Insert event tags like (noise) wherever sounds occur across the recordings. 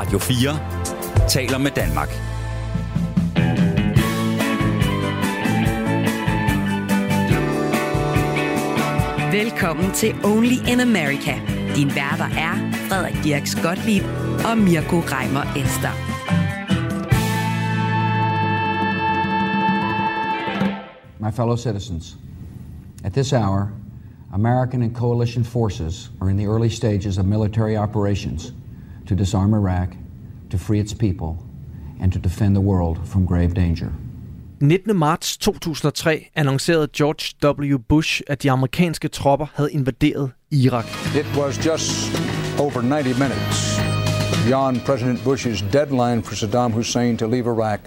Radio 4 taler med Danmark. Velkommen til Only in America. Din værter er Frederik Dirks Gottlieb og Mirko Reimer Ester. My fellow citizens, at this hour, American and coalition forces are in the early stages of military operations to disarm Iraq, to free its people, and to defend the world from grave danger. 19. marts 2003 annoncerede George W. Bush, at de amerikanske tropper havde invaderet Irak. It was just over 90 minutes beyond President Bush's deadline for Saddam Hussein to leave Iraq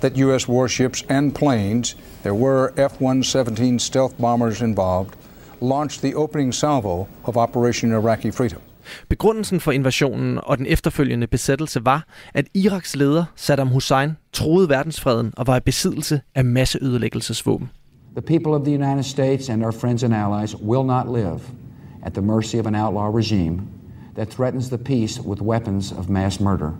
that U.S. warships and planes, there were F 117 stealth bombers involved, launched the opening salvo of Operation Iraqi Freedom. Begrundelsen for invasionen og den efterfølgende besættelse var, at Iraks leder Saddam Hussein troede verdensfreden og var i besiddelse af masseødelæggelsesvåben. The people of the United States and our friends and allies will not live at the mercy of an outlaw regime that threatens the peace with weapons of mass murder.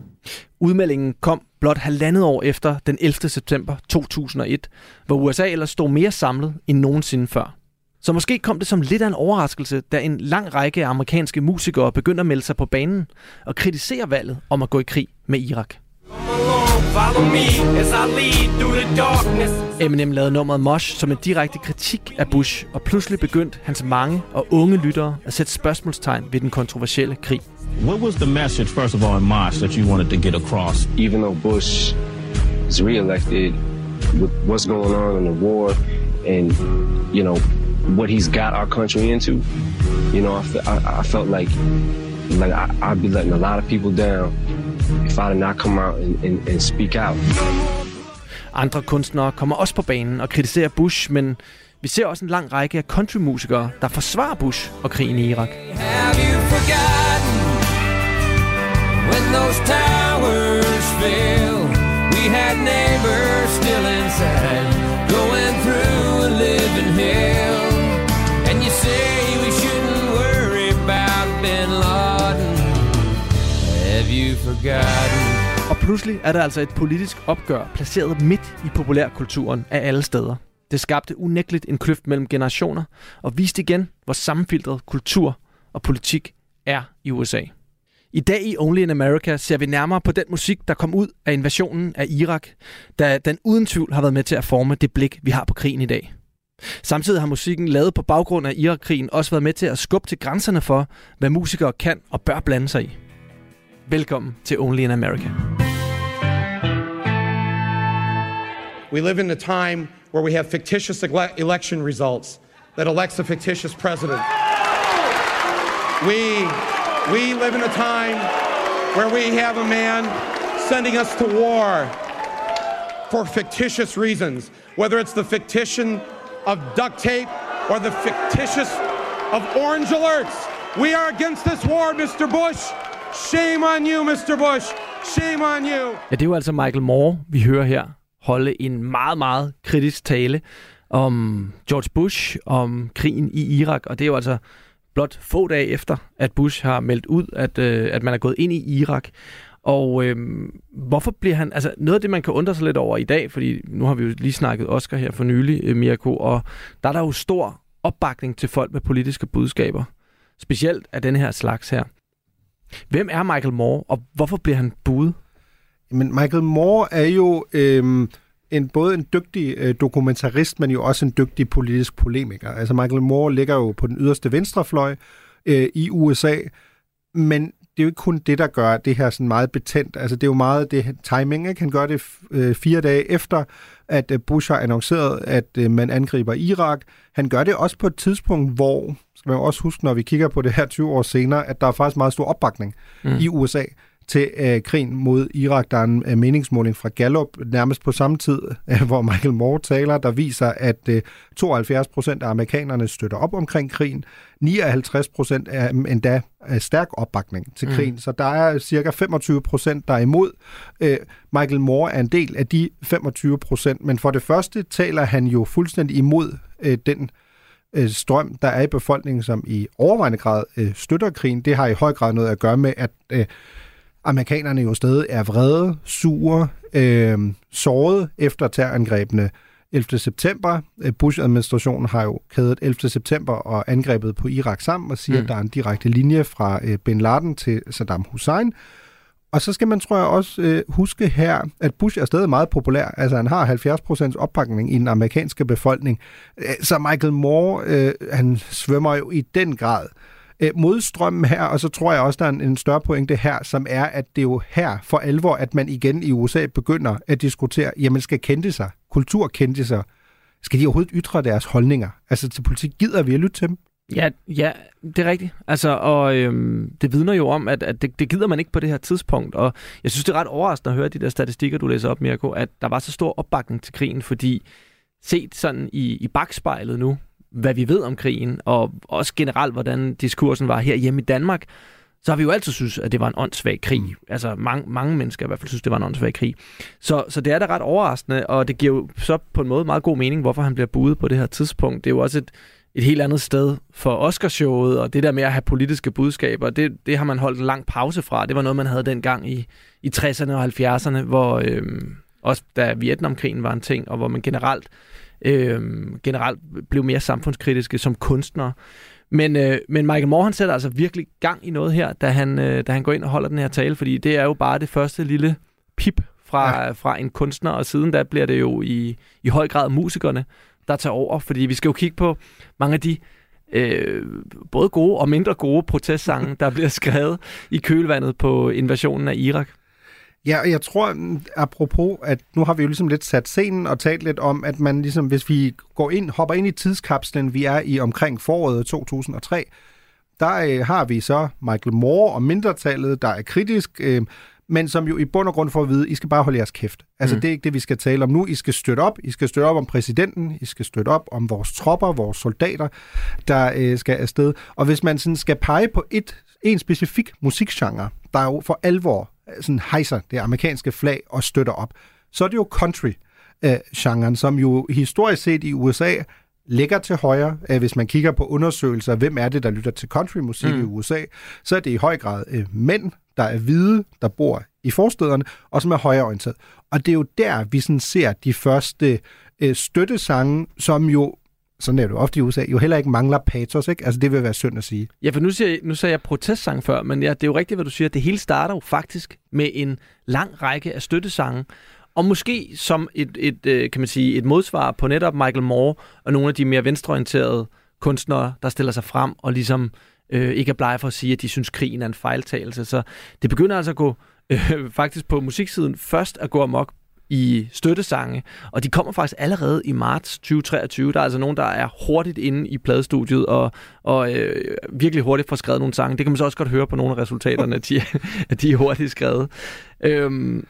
Udmeldingen kom blot halvandet år efter den 11. september 2001, hvor USA ellers stod mere samlet end nogensinde før. Så måske kom det som lidt af en overraskelse, da en lang række amerikanske musikere begyndte at melde sig på banen og kritisere valget om at gå i krig med Irak. Eminem lavede nummeret Mosh som en direkte kritik af Bush, og pludselig begyndte hans mange og unge lyttere at sætte spørgsmålstegn ved den kontroversielle krig. What was the message, first of all, in Mosh that you wanted to get across? even though Bush is reelected, with what's going on in the war, and you know what he's got our country into, you know, I, I, I felt like like I, I'd be letting a lot of people down if I did not come out and, and, and speak out. Andre kunstnere kommer også på banen og kritiserer Bush, men vi ser også en lang række af countrymusikere, der forsvarer Bush og krigen i Irak. Have you forgotten when those towers fell? We had neighbors still inside, going through a living hell. You forgotten? Og pludselig er der altså et politisk opgør placeret midt i populærkulturen af alle steder. Det skabte unægteligt en kløft mellem generationer og viste igen, hvor sammenfiltret kultur og politik er i USA. I dag i Only in America ser vi nærmere på den musik, der kom ud af invasionen af Irak, da den uden tvivl har været med til at forme det blik, vi har på krigen i dag. Samtidig har musikken lavet på baggrund af Irakkrigen også været med til at skubbe til grænserne for, hvad musikere kan og bør blande sig i. Velkommen til Only in America. We live in a time where we have fictitious ele- election results that elects a fictitious president. We, we live in a time where we have a man sending us to war for fictitious reasons, whether it's the fictition of duct tape or the fictitious of orange alerts. We are against this war, Mr. Bush. Shame on you, Mr. Bush. Shame on you. Ja, det er jo altså Michael Moore, vi hører her, holde en meget, meget kritisk tale om George Bush, om krigen i Irak, og det er jo altså blot få dage efter, at Bush har meldt ud, at, øh, at man er gået ind i Irak. Og øh, hvorfor bliver han... Altså noget af det, man kan undre sig lidt over i dag, fordi nu har vi jo lige snakket Oscar her for nylig, øh, Mirko, og der er der jo stor opbakning til folk med politiske budskaber. Specielt af den her slags her. Hvem er Michael Moore, og hvorfor bliver han budet? Men Michael Moore er jo øh, en, både en dygtig øh, dokumentarist, men jo også en dygtig politisk polemiker. Altså Michael Moore ligger jo på den yderste venstrefløj øh, i USA, men det er jo ikke kun det, der gør det her sådan meget betændt. Altså det er jo meget det timing, ikke? Han gør det øh, fire dage efter, at øh, Bush har annonceret, at øh, man angriber Irak. Han gør det også på et tidspunkt, hvor, skal man også huske, når vi kigger på det her 20 år senere, at der er faktisk meget stor opbakning mm. i USA til øh, krigen mod Irak. Der er en øh, meningsmåling fra Gallup nærmest på samme tid, øh, hvor Michael Moore taler, der viser, at øh, 72 procent af amerikanerne støtter op omkring krigen. 59 procent er endda er stærk opbakning til krigen. Mm. Så der er cirka 25 procent, der er imod. Øh, Michael Moore er en del af de 25 procent, men for det første taler han jo fuldstændig imod øh, den øh, strøm, der er i befolkningen, som i overvejende grad øh, støtter krigen. Det har i høj grad noget at gøre med, at øh, amerikanerne jo stadig er vrede, sure, øh, såret efter terrorangrebene 11. september. Øh, Bush-administrationen har jo kædet 11. september og angrebet på Irak sammen og siger, mm. at der er en direkte linje fra øh, Bin Laden til Saddam Hussein. Og så skal man, tror jeg, også øh, huske her, at Bush er stadig meget populær. Altså, han har 70% opbakning i den amerikanske befolkning. Øh, så Michael Moore, øh, han svømmer jo i den grad øh, Øh, modstrømmen her, og så tror jeg også, der er en, en større pointe her, som er, at det er jo her for alvor, at man igen i USA begynder at diskutere, jamen skal kendte sig, kultur kendte sig, skal de overhovedet ytre deres holdninger? Altså til politik, gider vi at lytte til dem? Ja, ja, det er rigtigt. Altså, og øhm, det vidner jo om, at, at det, det gider man ikke på det her tidspunkt. Og jeg synes, det er ret overraskende at høre de der statistikker, du læser op, Mirko, at der var så stor opbakning til krigen, fordi set sådan i, i bagspejlet nu, hvad vi ved om krigen, og også generelt, hvordan diskursen var her hjemme i Danmark, så har vi jo altid synes, at det var en åndssvag krig. Mm. Altså mange, mange mennesker i hvert fald synes, det var en åndssvag krig. Så, så det er da ret overraskende, og det giver jo så på en måde meget god mening, hvorfor han bliver budet på det her tidspunkt. Det er jo også et, et helt andet sted for Oscarshowet, og det der med at have politiske budskaber, det, det har man holdt en lang pause fra. Det var noget, man havde dengang i, i 60'erne og 70'erne, hvor øhm, også da Vietnamkrigen var en ting, og hvor man generelt, øhm, generelt blev mere samfundskritiske som kunstner. Men, øh, men Michael Moore, han sætter altså virkelig gang i noget her, da han, øh, da han går ind og holder den her tale, fordi det er jo bare det første lille pip fra, ja. fra en kunstner, og siden da bliver det jo i, i høj grad musikerne, der tager over, fordi vi skal jo kigge på mange af de øh, både gode og mindre gode protestsange, der bliver (laughs) skrevet i kølvandet på invasionen af Irak. Ja, og jeg tror, mm, apropos, at nu har vi jo ligesom lidt sat scenen og talt lidt om, at man ligesom, hvis vi går ind, hopper ind i tidskapslen, vi er i omkring foråret 2003, der øh, har vi så Michael Moore og mindretallet, der er kritisk, øh, men som jo i bund og grund får at vide, I skal bare holde jeres kæft. Altså, mm. det er ikke det, vi skal tale om nu. I skal støtte op. I skal støtte op om præsidenten. I skal støtte op om vores tropper, vores soldater, der øh, skal afsted. Og hvis man sådan skal pege på et, en specifik musikgenre, der jo for alvor sådan hejser det amerikanske flag og støtter op, så er det jo country-genren, som jo historisk set i USA ligger til højre. Hvis man kigger på undersøgelser, hvem er det, der lytter til countrymusik mm. i USA, så er det i høj grad øh, mænd, der er hvide, der bor i forstederne, og som er højreorienteret. Og det er jo der, vi sådan ser de første øh, støttesange, som jo sådan er det jo ofte i USA, jo heller ikke mangler patos, ikke? Altså det vil være synd at sige. Ja, for nu, siger, nu sagde jeg protestsang før, men ja, det er jo rigtigt, hvad du siger. Det hele starter jo faktisk med en lang række af støttesange, og måske som et, et, øh, kan man sige, et modsvar på netop Michael Moore og nogle af de mere venstreorienterede kunstnere, der stiller sig frem og ligesom øh, ikke er blege for at sige, at de synes, krigen er en fejltagelse. Så det begynder altså at gå øh, faktisk på musiksiden først at gå amok i støttesange, og de kommer faktisk allerede i marts 2023. Der er altså nogen, der er hurtigt inde i pladestudiet og, og øh, virkelig hurtigt får skrevet nogle sange. Det kan man så også godt høre på nogle af resultaterne, at de, at de er hurtigt skrevet. Øhm,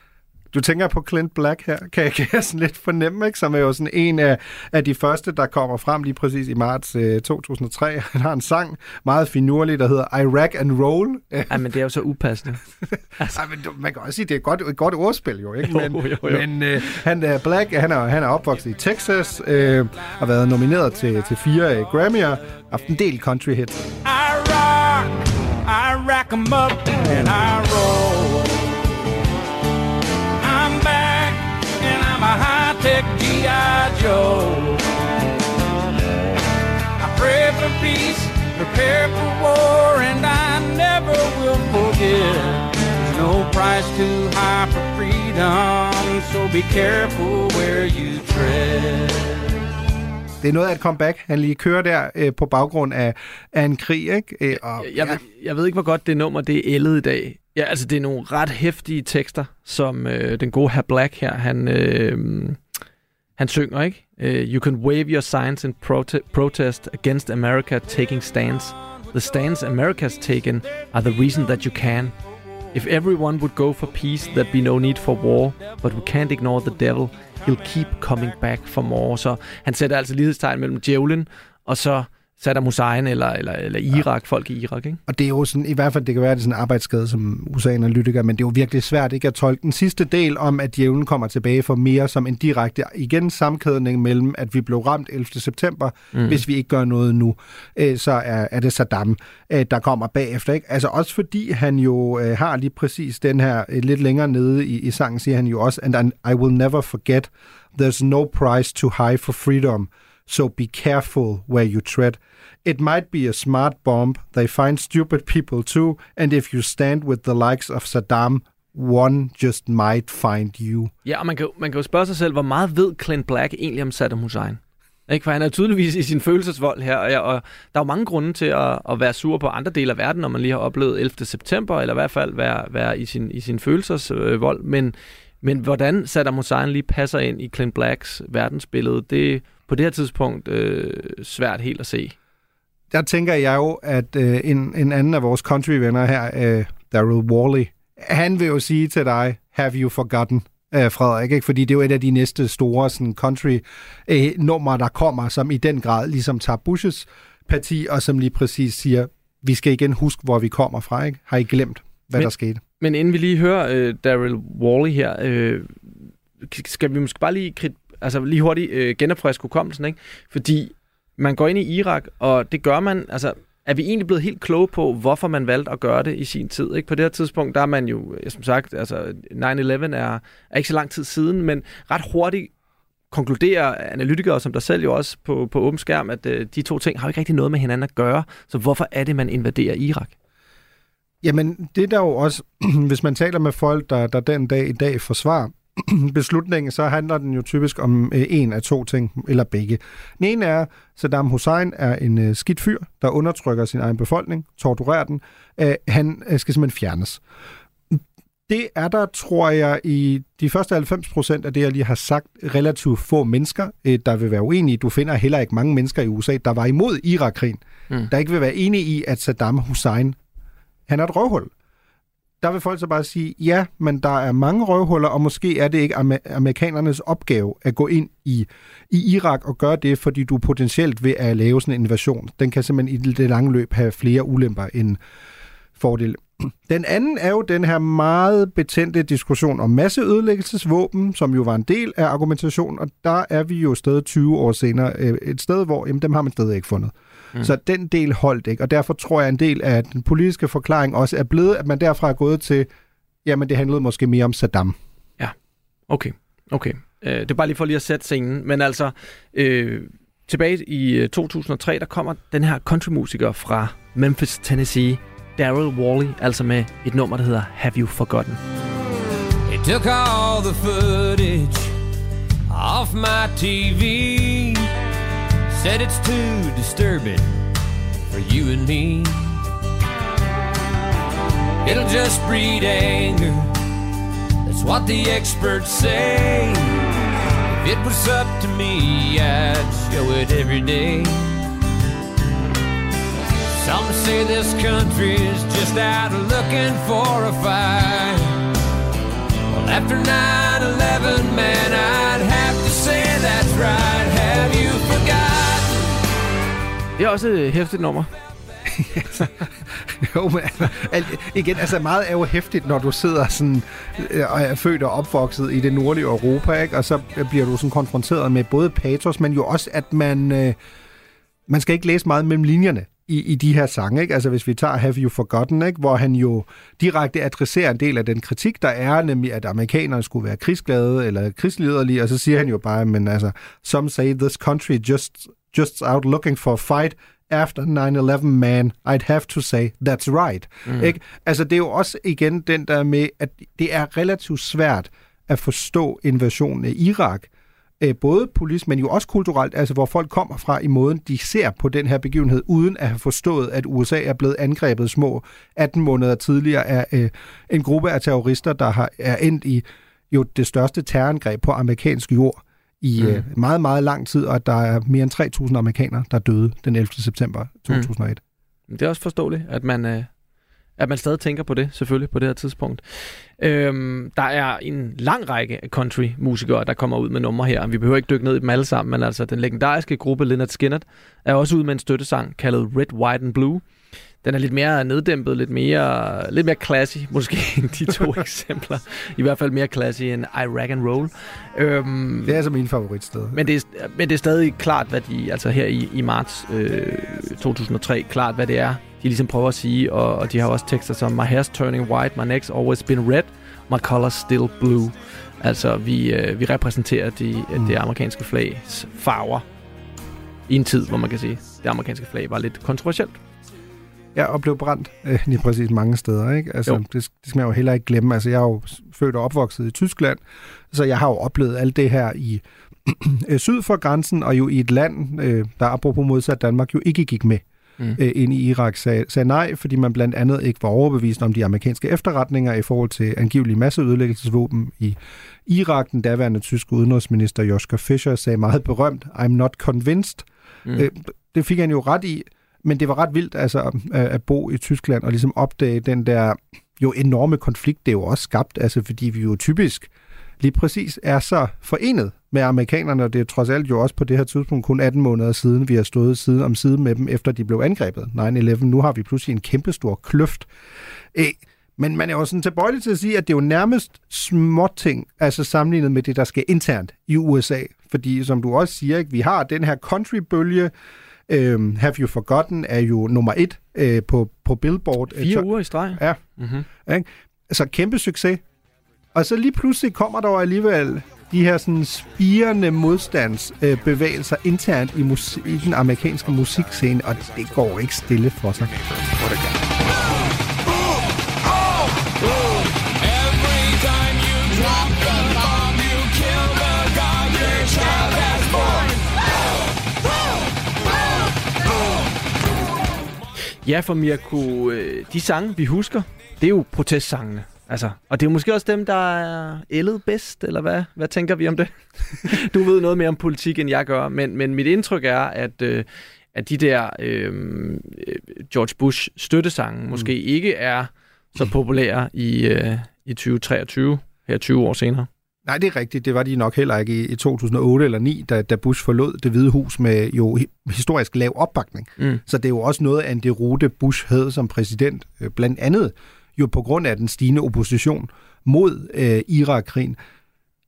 du tænker på Clint Black her, kan jeg, kan jeg sådan lidt fornemme, ikke? som er jo sådan en af, af de første, der kommer frem lige præcis i marts øh, 2003. Han har en sang, meget finurlig, der hedder Iraq and Roll. (laughs) Ja, men det er jo så upassende. altså. (laughs) Ej, men man kan også sige, det er et godt, et godt ordspil jo, ikke? Men, jo, jo, jo. men øh, han er Black, han er, han er opvokset i Texas, øh, har været nomineret til, til fire øh, Grammy'er, haft en del country hits. I rock, I rack em up and I roll. High-tech G.I. Joe. I pray for peace, prepare for war, and I never will forget. There's no price too high for freedom, so be careful where you tread. Det er noget af et comeback, han lige kører der øh, på baggrund af, af en krig, ikke? Øh, og, jeg, jeg, ja. ved, jeg ved ikke, hvor godt det nummer det er ældet i dag. Ja, altså det er nogle ret hæftige tekster, som øh, den gode herr Black her, han, øh, han synger, ikke? Uh, you can wave your signs in prote- protest against America taking stands. The stands America's taken are the reason that you can. If everyone would go for peace, there'd be no need for war, but we can't ignore the devil. He'll keep coming back for more. Så han sætter altså lighedstegn mellem djævlen og så Saddam Hussein eller, eller, eller Irak, ja. folk i Irak, ikke? Og det er jo sådan, i hvert fald, det kan være, det er sådan en arbejdsskade som USA-analytiker, men det er jo virkelig svært ikke at tolke den sidste del om, at djævlen kommer tilbage for mere som en direkte, igen sammenkædning mellem, at vi blev ramt 11. september, mm. hvis vi ikke gør noget nu, øh, så er, er det Saddam, øh, der kommer bagefter, ikke? Altså også fordi han jo øh, har lige præcis den her, øh, lidt længere nede i, i sangen, siger han jo også, and I will never forget, there's no price too high for freedom, so be careful where you tread. It might be a smart bomb. They find stupid people too. And if you stand with the likes of Saddam, one just might find you. Ja, og man kan, man kan jo spørge sig selv, hvor meget ved Clint Black egentlig om Saddam Hussein? Ikke? For han er tydeligvis i sin følelsesvold her, og, og der er jo mange grunde til at, at være sur på andre dele af verden, når man lige har oplevet 11. september, eller i hvert fald være, være i sin, i sin følelsesvold. Men, men hvordan Saddam Hussein lige passer ind i Clint Blacks verdensbillede, det på det her tidspunkt øh, svært helt at se der tænker jeg jo, at øh, en, en anden af vores country-venner her, øh, Daryl Worley, han vil jo sige til dig, have you forgotten, øh, Frederik, ikke? fordi det er jo et af de næste store sådan, country-numre, øh, der kommer, som i den grad ligesom tager Bushes parti, og som lige præcis siger, vi skal igen huske, hvor vi kommer fra. Ikke? Har I glemt, hvad men, der skete? Men inden vi lige hører øh, Daryl Worley her, øh, skal vi måske bare lige, altså lige hurtigt øh, genopfriske hukommelsen, ikke? fordi man går ind i Irak, og det gør man, altså er vi egentlig blevet helt kloge på, hvorfor man valgte at gøre det i sin tid? Ikke? På det her tidspunkt, der er man jo, øh, som sagt, altså 9-11 er, er ikke så lang tid siden, men ret hurtigt konkluderer analytikere som der selv jo også på, på åben skærm, at øh, de to ting har ikke rigtig noget med hinanden at gøre. Så hvorfor er det, man invaderer Irak? Jamen, det er der jo også, (clears throat) hvis man taler med folk, der, der den dag i dag forsvarer (clears throat) beslutningen, så handler den jo typisk om øh, en af to ting, eller begge. Den ene er, Saddam Hussein er en øh, skidt fyr, der undertrykker sin egen befolkning, torturerer den. Øh, han øh, skal simpelthen fjernes. Det er der, tror jeg, i de første 90 procent af det, jeg lige har sagt, relativt få mennesker, der vil være uenige. Du finder heller ikke mange mennesker i USA, der var imod Irak-krigen, mm. der ikke vil være enige i, at Saddam Hussein, han er et røvhul der vil folk så bare sige, ja, men der er mange røvhuller, og måske er det ikke amerikanernes opgave at gå ind i, i Irak og gøre det, fordi du potentielt vil at lave sådan en invasion. Den kan simpelthen i det lange løb have flere ulemper end fordele. Den anden er jo den her meget betændte diskussion om masseødelæggelsesvåben, som jo var en del af argumentationen, og der er vi jo stadig 20 år senere øh, et sted, hvor jamen, dem har man stadig ikke fundet. Mm. Så den del holdt ikke, og derfor tror jeg, at en del af den politiske forklaring også er blevet, at man derfra er gået til, jamen det handlede måske mere om Saddam. Ja, okay. okay. Øh, det er bare lige for lige at sætte scenen, men altså, øh, tilbage i 2003, øh, der kommer den her countrymusiker fra Memphis, Tennessee, Daryl Worley, altså med et nummer, der hedder Have You Forgotten. He took all the footage off my TV Said it's too disturbing for you and me. It'll just breed anger. That's what the experts say. If it was up to me, I'd show it every day. Some say this country's just out looking for a fight. Well, after 9 11, man, I'd Det er også et hæftigt nummer. (laughs) jo, men altså, igen, altså meget er jo hæftigt, når du sidder sådan øh, og er født og opvokset i det nordlige Europa, ikke? og så bliver du sådan konfronteret med både patos, men jo også, at man, øh, man skal ikke læse meget mellem linjerne i, i de her sange. Ikke? Altså hvis vi tager Have You Forgotten, ikke? hvor han jo direkte adresserer en del af den kritik, der er, nemlig at amerikanerne skulle være krigsglade eller krigslederlige, og så siger han jo bare, men altså, some say this country just just out looking for a fight after 9-11 man, I'd have to say, that's right. Mm. Ikke? Altså, det er jo også igen den der med, at det er relativt svært at forstå invasionen af Irak, øh, både politisk, men jo også kulturelt, altså hvor folk kommer fra i måden, de ser på den her begivenhed, uden at have forstået, at USA er blevet angrebet små 18 måneder tidligere af øh, en gruppe af terrorister, der har, er endt i jo det største terrorangreb på amerikansk jord i mm. øh, meget, meget lang tid, og at der er mere end 3.000 amerikanere, der døde den 11. september 2001. Mm. Det er også forståeligt, at man, øh, at man stadig tænker på det, selvfølgelig, på det her tidspunkt. Øhm, der er en lang række country-musikere, der kommer ud med numre her. Vi behøver ikke dykke ned i dem alle sammen, men altså den legendariske gruppe Leonard Skinner er også ude med en støttesang kaldet Red, White and Blue. Den er lidt mere neddæmpet, lidt mere, lidt mere classy, (laughs) måske, end de to (laughs) eksempler. I hvert fald mere classy end I Rag and Roll. Øhm, Det er altså min favoritsted. men det, er, men det er stadig klart, hvad de, altså her i, i marts øh, 2003, klart hvad det er, de ligesom prøver at sige, og, og de har også tekster som My hair's turning white, my neck's always been red, my color's still blue. Altså, vi, øh, vi repræsenterer de, mm. det amerikanske flags farver i en tid, hvor man kan sige, det amerikanske flag var lidt kontroversielt. Ja, og blev brændt øh, lige præcis mange steder. Ikke? Altså, Jo. det, det skal man jo heller ikke glemme. Altså, jeg er jo født og opvokset i Tyskland, så jeg har jo oplevet alt det her i (clears throat) øh, syd for grænsen, og jo i et land, øh, der apropos modsat Danmark, jo ikke gik med Mm. øh, ind i Irak, sagde, sagde nej, fordi man blandt andet ikke var overbevist om de amerikanske efterretninger i forhold til angivelige masseødelæggelsesvåben i Irak. Den daværende tyske udenrigsminister Joschka Fischer sagde meget berømt, I'm not convinced. Mm. Øh, det fik han jo ret i, men det var ret vildt altså, at, bo i Tyskland og ligesom opdage den der jo enorme konflikt, det er jo også skabt, altså fordi vi jo typisk lige præcis er så forenet med amerikanerne, og det er trods alt jo også på det her tidspunkt kun 18 måneder siden, vi har stået side om side med dem, efter de blev angrebet 9-11. Nu har vi pludselig en kæmpestor kløft. Øh, men man er jo sådan tilbøjelig til at sige, at det er jo nærmest småting, altså sammenlignet med det, der sker internt i USA. Fordi som du også siger, ikke, vi har den her country-bølge, Øhm, Have You Forgotten er jo nummer et øh, på, på Billboard. Fire Så- uger i streg. Ja. Mm-hmm. Ikke? Altså kæmpe succes. Og så lige pludselig kommer der jo alligevel de her sådan spirende modstandsbevægelser øh, bevægelser internt i, musik, i den amerikanske musikscene, og det går ikke stille for sig. Ja, for Mirko, øh, de sange, vi husker, det er jo protestsangene. Altså, og det er måske også dem, der er ældet bedst, eller hvad? Hvad tænker vi om det? (laughs) du ved noget mere om politik, end jeg gør, men, men mit indtryk er, at, øh, at de der øh, øh, George Bush støttesange måske ikke er så populære i, øh, i 2023, her 20 år senere. Nej, det er rigtigt. Det var de nok heller ikke i, i 2008 eller 9, da, da Bush forlod det hvide hus med jo hi- historisk lav opbakning. Mm. Så det er jo også noget af en derute, Bush havde som præsident, øh, blandt andet jo på grund af den stigende opposition mod øh, Irak-krigen.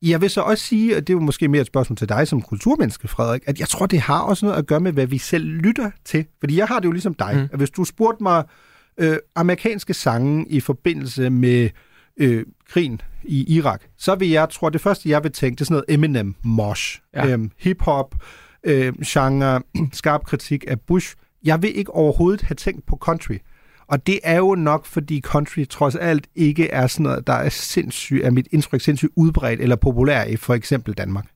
Jeg vil så også sige, og det er jo måske mere et spørgsmål til dig som kulturmenneske, Frederik, at jeg tror, det har også noget at gøre med, hvad vi selv lytter til. Fordi jeg har det jo ligesom dig. Mm. At hvis du spurgte mig øh, amerikanske sange i forbindelse med øh, krigen i Irak, så vil jeg, tror det første, jeg vil tænke, det er sådan noget Eminem, Mosh, Ja. øhm, hip-hop, øh, genre, (clears throat) skarp kritik af Bush. Jeg vil ikke overhovedet have tænkt på country. Og det er jo nok, fordi country trods alt ikke er sådan noget, der er sindssygt, er mit indtryk sindssygt udbredt eller populær i for eksempel Danmark.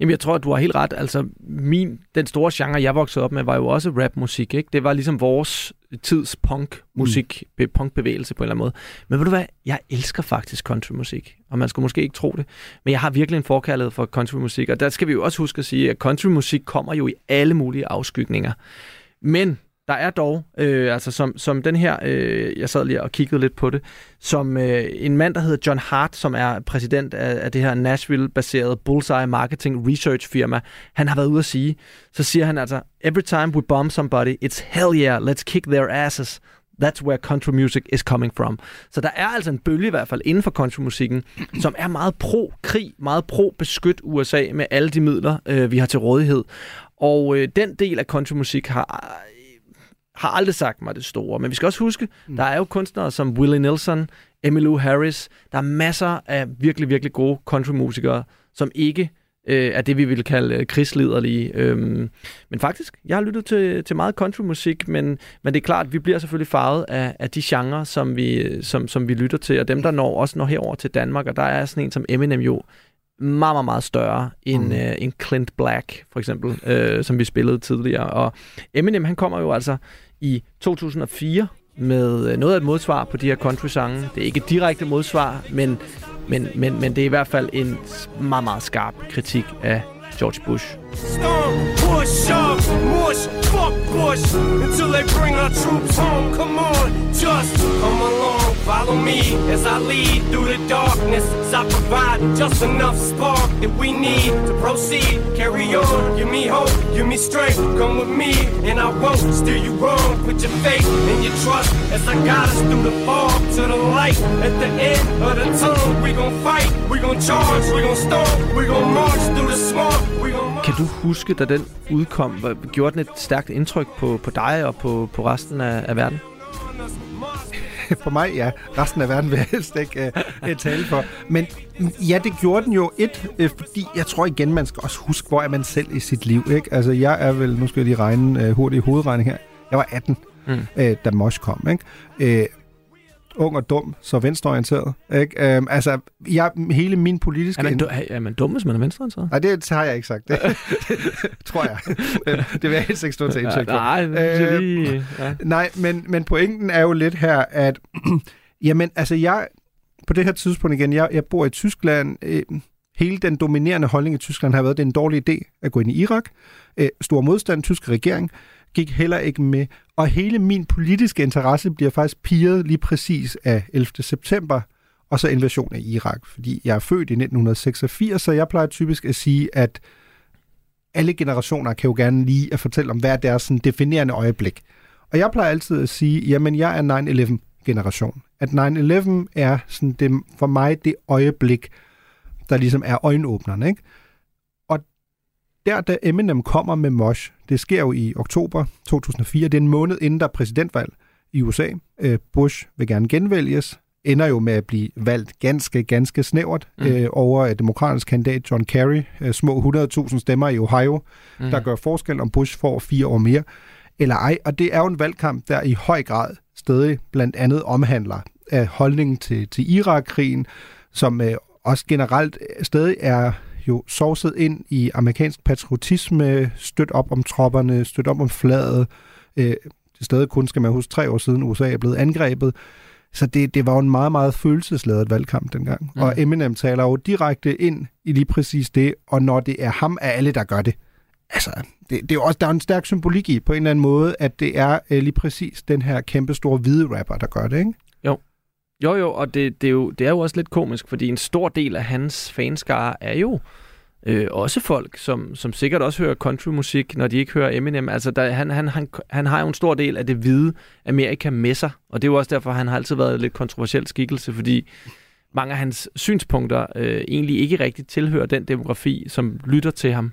Jamen, jeg tror, at du har helt ret. Altså, min, den store genre, jeg voksede op med, var jo også rapmusik, ikke? Det var ligesom vores tids punkmusik, mm. punkbevægelse på en eller anden måde. Men ved du hvad? Jeg elsker faktisk countrymusik, og man skulle måske ikke tro det. Men jeg har virkelig en forkærlighed for countrymusik, og der skal vi jo også huske at sige, at countrymusik kommer jo i alle mulige afskygninger. Men der er dog, øh, altså som, som den her, øh, jeg sad lige og kiggede lidt på det, som øh, en mand, der hedder John Hart, som er præsident af, af det her Nashville-baserede Bullseye Marketing Research firma, han har været ude at sige, så siger han altså, every time we bomb somebody, it's hell yeah, let's kick their asses. That's where country music is coming from. Så der er altså en bølge i hvert fald inden for countrymusikken, som er meget pro-krig, meget pro-beskyt USA med alle de midler, øh, vi har til rådighed. Og øh, den del af countrymusik har har aldrig sagt mig det store. Men vi skal også huske, mm. der er jo kunstnere som Willie Nelson, Emmylou Harris. Der er masser af virkelig, virkelig gode countrymusikere, som ikke øh, er det, vi ville kalde øh. Øhm, men faktisk, jeg har lyttet til, til meget countrymusik, men, men det er klart, at vi bliver selvfølgelig farvet af, af de genrer, som vi, som, som vi lytter til, og dem, der når, også når herover til Danmark. Og der er sådan en som Eminem jo meget, meget, meget større end, mm. øh, end Clint Black, for eksempel, øh, som vi spillede tidligere. Og Eminem, han kommer jo altså i 2004 med øh, noget af et modsvar på de her country-sange. Det er ikke et direkte modsvar, men, men, men, men det er i hvert fald en meget, meget skarp kritik af George Bush Storm, push up, mush, fuck Bush until they bring our troops home. Come on, just come along, follow me as I lead through the darkness. As I provide just enough spark that we need to proceed. Carry on, give me hope, give me strength. Come with me, and I won't steer you wrong. Put your faith and your trust as I guide us through the fog to the light. At the end of the tunnel, we gon' fight, we gon' charge, we gon' storm, we gon' march through the swamp. Du huske, da den udkom, gjorde den et stærkt indtryk på, på dig og på, på resten af, af verden? (laughs) for mig, ja. Resten af verden vil jeg helst ikke uh, tale for. Men ja, det gjorde den jo et, uh, fordi jeg tror igen, man skal også huske, hvor er man selv i sit liv. Ikke? Altså, jeg er vel, nu skal jeg lige regne uh, hurtigt i hovedregning her, jeg var 18, Mm. mm. uh, da Mosh kom. Ikke? Uh, ung og dum, så venstreorienteret. Ikke? Um, altså, jeg, hele min politiske... Er man, du, er man dum, hvis man er venstreorienteret? Nej, det har jeg ikke sagt. Det (laughs) tror jeg. det vil jeg helst ikke stå til indtryk for. Nej, Øh, lige... Ja. Nej, men, men pointen er jo lidt her, at (clears throat) jamen, altså jeg, på det her tidspunkt igen, jeg, jeg bor i Tyskland, øh, hele den dominerende holdning i Tyskland har været, at det er en dårlig idé at gå ind i Irak. Øh, stor modstand, tyske regering, gik heller ikke med. Og hele min politiske interesse bliver faktisk piret lige præcis af 11. september, og så invasion af Irak. Fordi jeg er født i 1986, så jeg plejer typisk at sige, at alle generationer kan jo gerne lige at fortælle om, hvad er deres sådan, definerende øjeblik. Og jeg plejer altid at sige, jamen jeg er 9-11-generation. At 9-11 er sådan det, for mig det øjeblik, der ligesom er øjenåbneren. Ikke? Der, da Eminem kommer med Mosh, det sker jo i oktober 2004, det er en måned inden der er præsidentvalg i USA. Øh, Bush vil gerne genvælges, ender jo med at blive valgt ganske, ganske snævert Mm. øh, over øh, demokratisk kandidat John Kerry. Øh, små 100.000 stemmer i Ohio, Mm. der gør forskel, om Bush får fire år mere eller ej. Og det er jo en valgkamp, der i høj grad stadig blandt andet omhandler af holdningen til, til Irak-krigen, som øh, også generelt øh, stadig er jo sovset ind i amerikansk patriotisme, støt op om tropperne, støt op om flaget. Øh, det stadig kun, skal man huske, tre år siden USA er blevet angrebet. Så det, det var jo en meget, meget følelsesladet valgkamp dengang. Mm. Mm. Og Eminem taler jo direkte ind i lige præcis det, og når det er ham af alle, der gør det. Altså, det, det er jo også, der er en stærk symbolik i på en eller anden måde, at det er øh, lige præcis den her kæmpe store hvide rapper, der gør det, ikke? Jo, jo, og det, det, er jo, det er jo også lidt komisk, fordi en stor del af hans fanskare er jo øh, også folk, som, som sikkert også hører countrymusik, når de ikke hører Eminem. Altså, der, han, han, han, han har jo en stor del af det hvide Amerika med sig, og det er jo også derfor, han har altid været lidt kontroversiel skikkelse, fordi mange af hans synspunkter øh, egentlig ikke rigtigt tilhører den demografi, som lytter til ham.